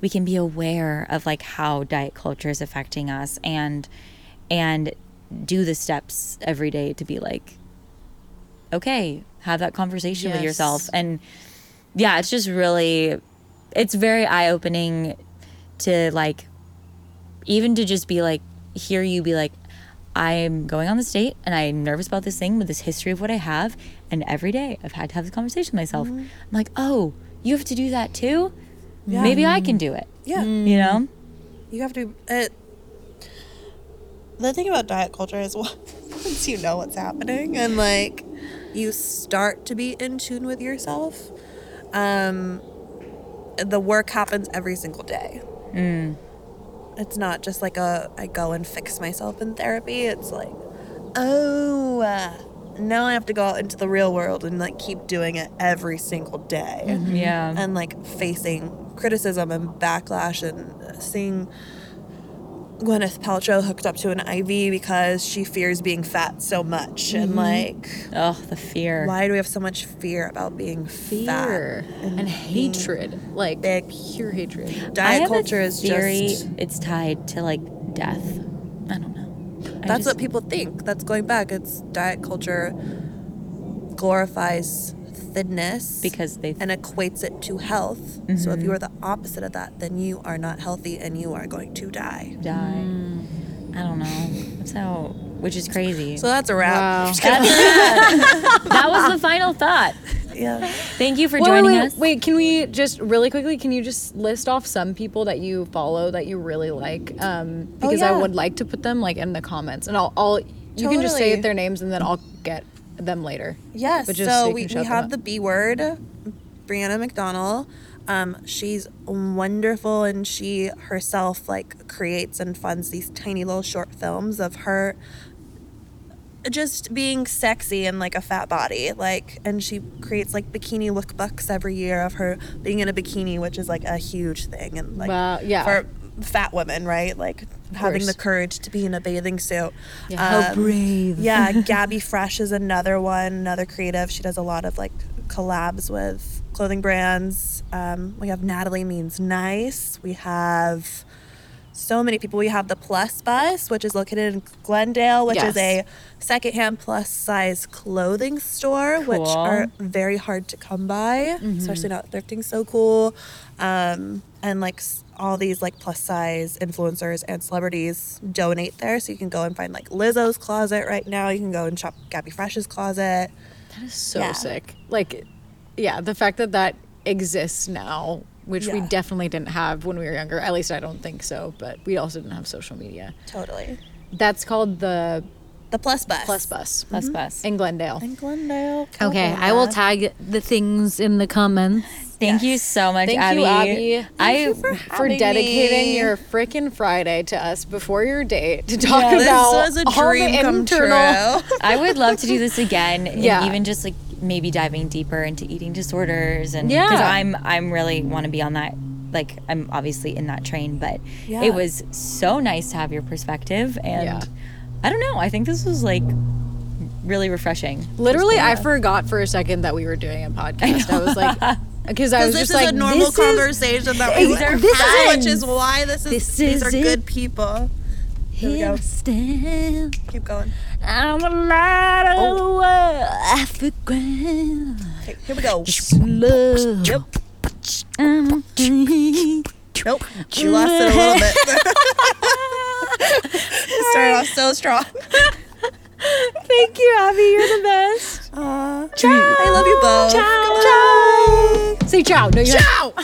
we can be aware of like how diet culture is affecting us and and do the steps every day to be like okay, have that conversation with yourself and yeah, it's just really it's very eye-opening to like even to just be like hear you be like I'm going on this date and I'm nervous about this thing with this history of what I have. And every day I've had to have this conversation with myself. Mm-hmm. I'm like, oh, you have to do that too? Yeah. Maybe I mm. can do it. Yeah. You know? You have to. It, the thing about diet culture is once you know what's happening and like you start to be in tune with yourself, um, the work happens every single day. It's not just like a I go and fix myself in therapy. It's like, oh, uh, now I have to go out into the real world and like keep doing it every single day Yeah. and like facing criticism and backlash and seeing Gwyneth Paltrow hooked up to an IV because she fears being fat so much and mm-hmm. like oh, the fear. why do we have so much fear about being fear fat and, being hatred, like big? pure hatred. Diet culture is just it's tied to like death. I don't know. I that's just- what people think. That's going back. It's diet culture glorifies thinness because they and equates it to health. So if you are the opposite of that, then you are not healthy and you are going to die. die. I don't know. That's how which is crazy. So that's a wrap. Wow. That's that was the final thought. Yeah. Thank you for Wait, joining wait, us. Wait, can we just really quickly? Can you just list off some people that you follow that you really like? Um, because I yeah. would like to put them like in the comments, and I'll, I'll you can just say Totally. their names, and then I'll get them later. Yes. But just so so we, we have the B word, Brianna McDonald. Um, she's wonderful and she herself like creates and funds these tiny little short films of her just being sexy and like a fat body like and she creates like bikini lookbooks every year of her being in a bikini which is like a huge thing and like Wow, yeah. for fat women right like having the courage to be in a bathing suit Yeah. How brave. yeah, GabiFresh is another one, another creative. She does a lot of like collabs with clothing brands. Um, we have Natalie Means Nice. We have so many people. We have the Plus Bus, which is located in Glendale, which is a secondhand plus size clothing store, which are very hard to come by, Mm-hmm. especially not thrifting so cool. Um, and like all these like plus size influencers and celebrities donate there, so you can go and find like Lizzo's closet right now. You can go and shop GabiFresh's closet. That is so Yeah. sick. Like, yeah, the fact that that exists now, which we definitely didn't have when we were younger. At least I don't think so. But we also didn't have social media. Totally. That's called the The Plus Bus. Plus Bus Plus bus. in Glendale. In Glendale. Okay, I will tag the things in the comments. Thank you so much, Abby. Thank Abby. you, Abby. I for having dedicating me. your freaking Friday to us before your date to talk This about was a all the dream come internal- true. I would love to do this again. and Yeah. even just like maybe diving deeper into eating disorders and Yeah. because I'm I'm really want to be on that. Like I'm obviously in that train, but Yeah. it was so nice to have your perspective and Yeah. I don't know. I think this was like really refreshing. Literally, I forgot for a second that we were doing a podcast. I, was like, because I was this just is like, a normal this is- conversation that we are have, friends. which is why this is This these is are it. good people. Here we go. Stand. Keep going. I'm a light of oh. the world. Grand. Okay, here we go. Love. Yep. I'm. Nope. You lost it a little bit. Started off so strong. Thank you, Abby. You're the best. Uh, I love you both. Ciao. Goodbye. Say ciao. No, you're Ciao.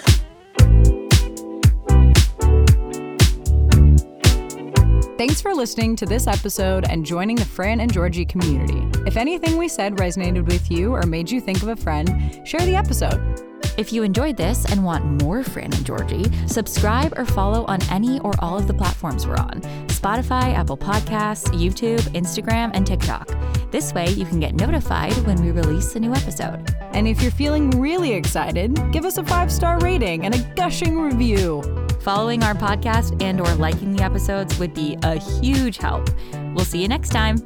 Thanks for listening to this episode and joining the Fran and Georgie community. If anything we said resonated with you or made you think of a friend, share the episode. If you enjoyed this and want more Fran and Georgie, subscribe or follow on any or all of the platforms we're on Spotify, Apple Podcasts, YouTube, Instagram, and TikTok. This way, you can get notified when we release a new episode. And if you're feeling really excited, give us a five star rating and a gushing review. Following our podcast and or liking the episodes would be a huge help. We'll see you next time.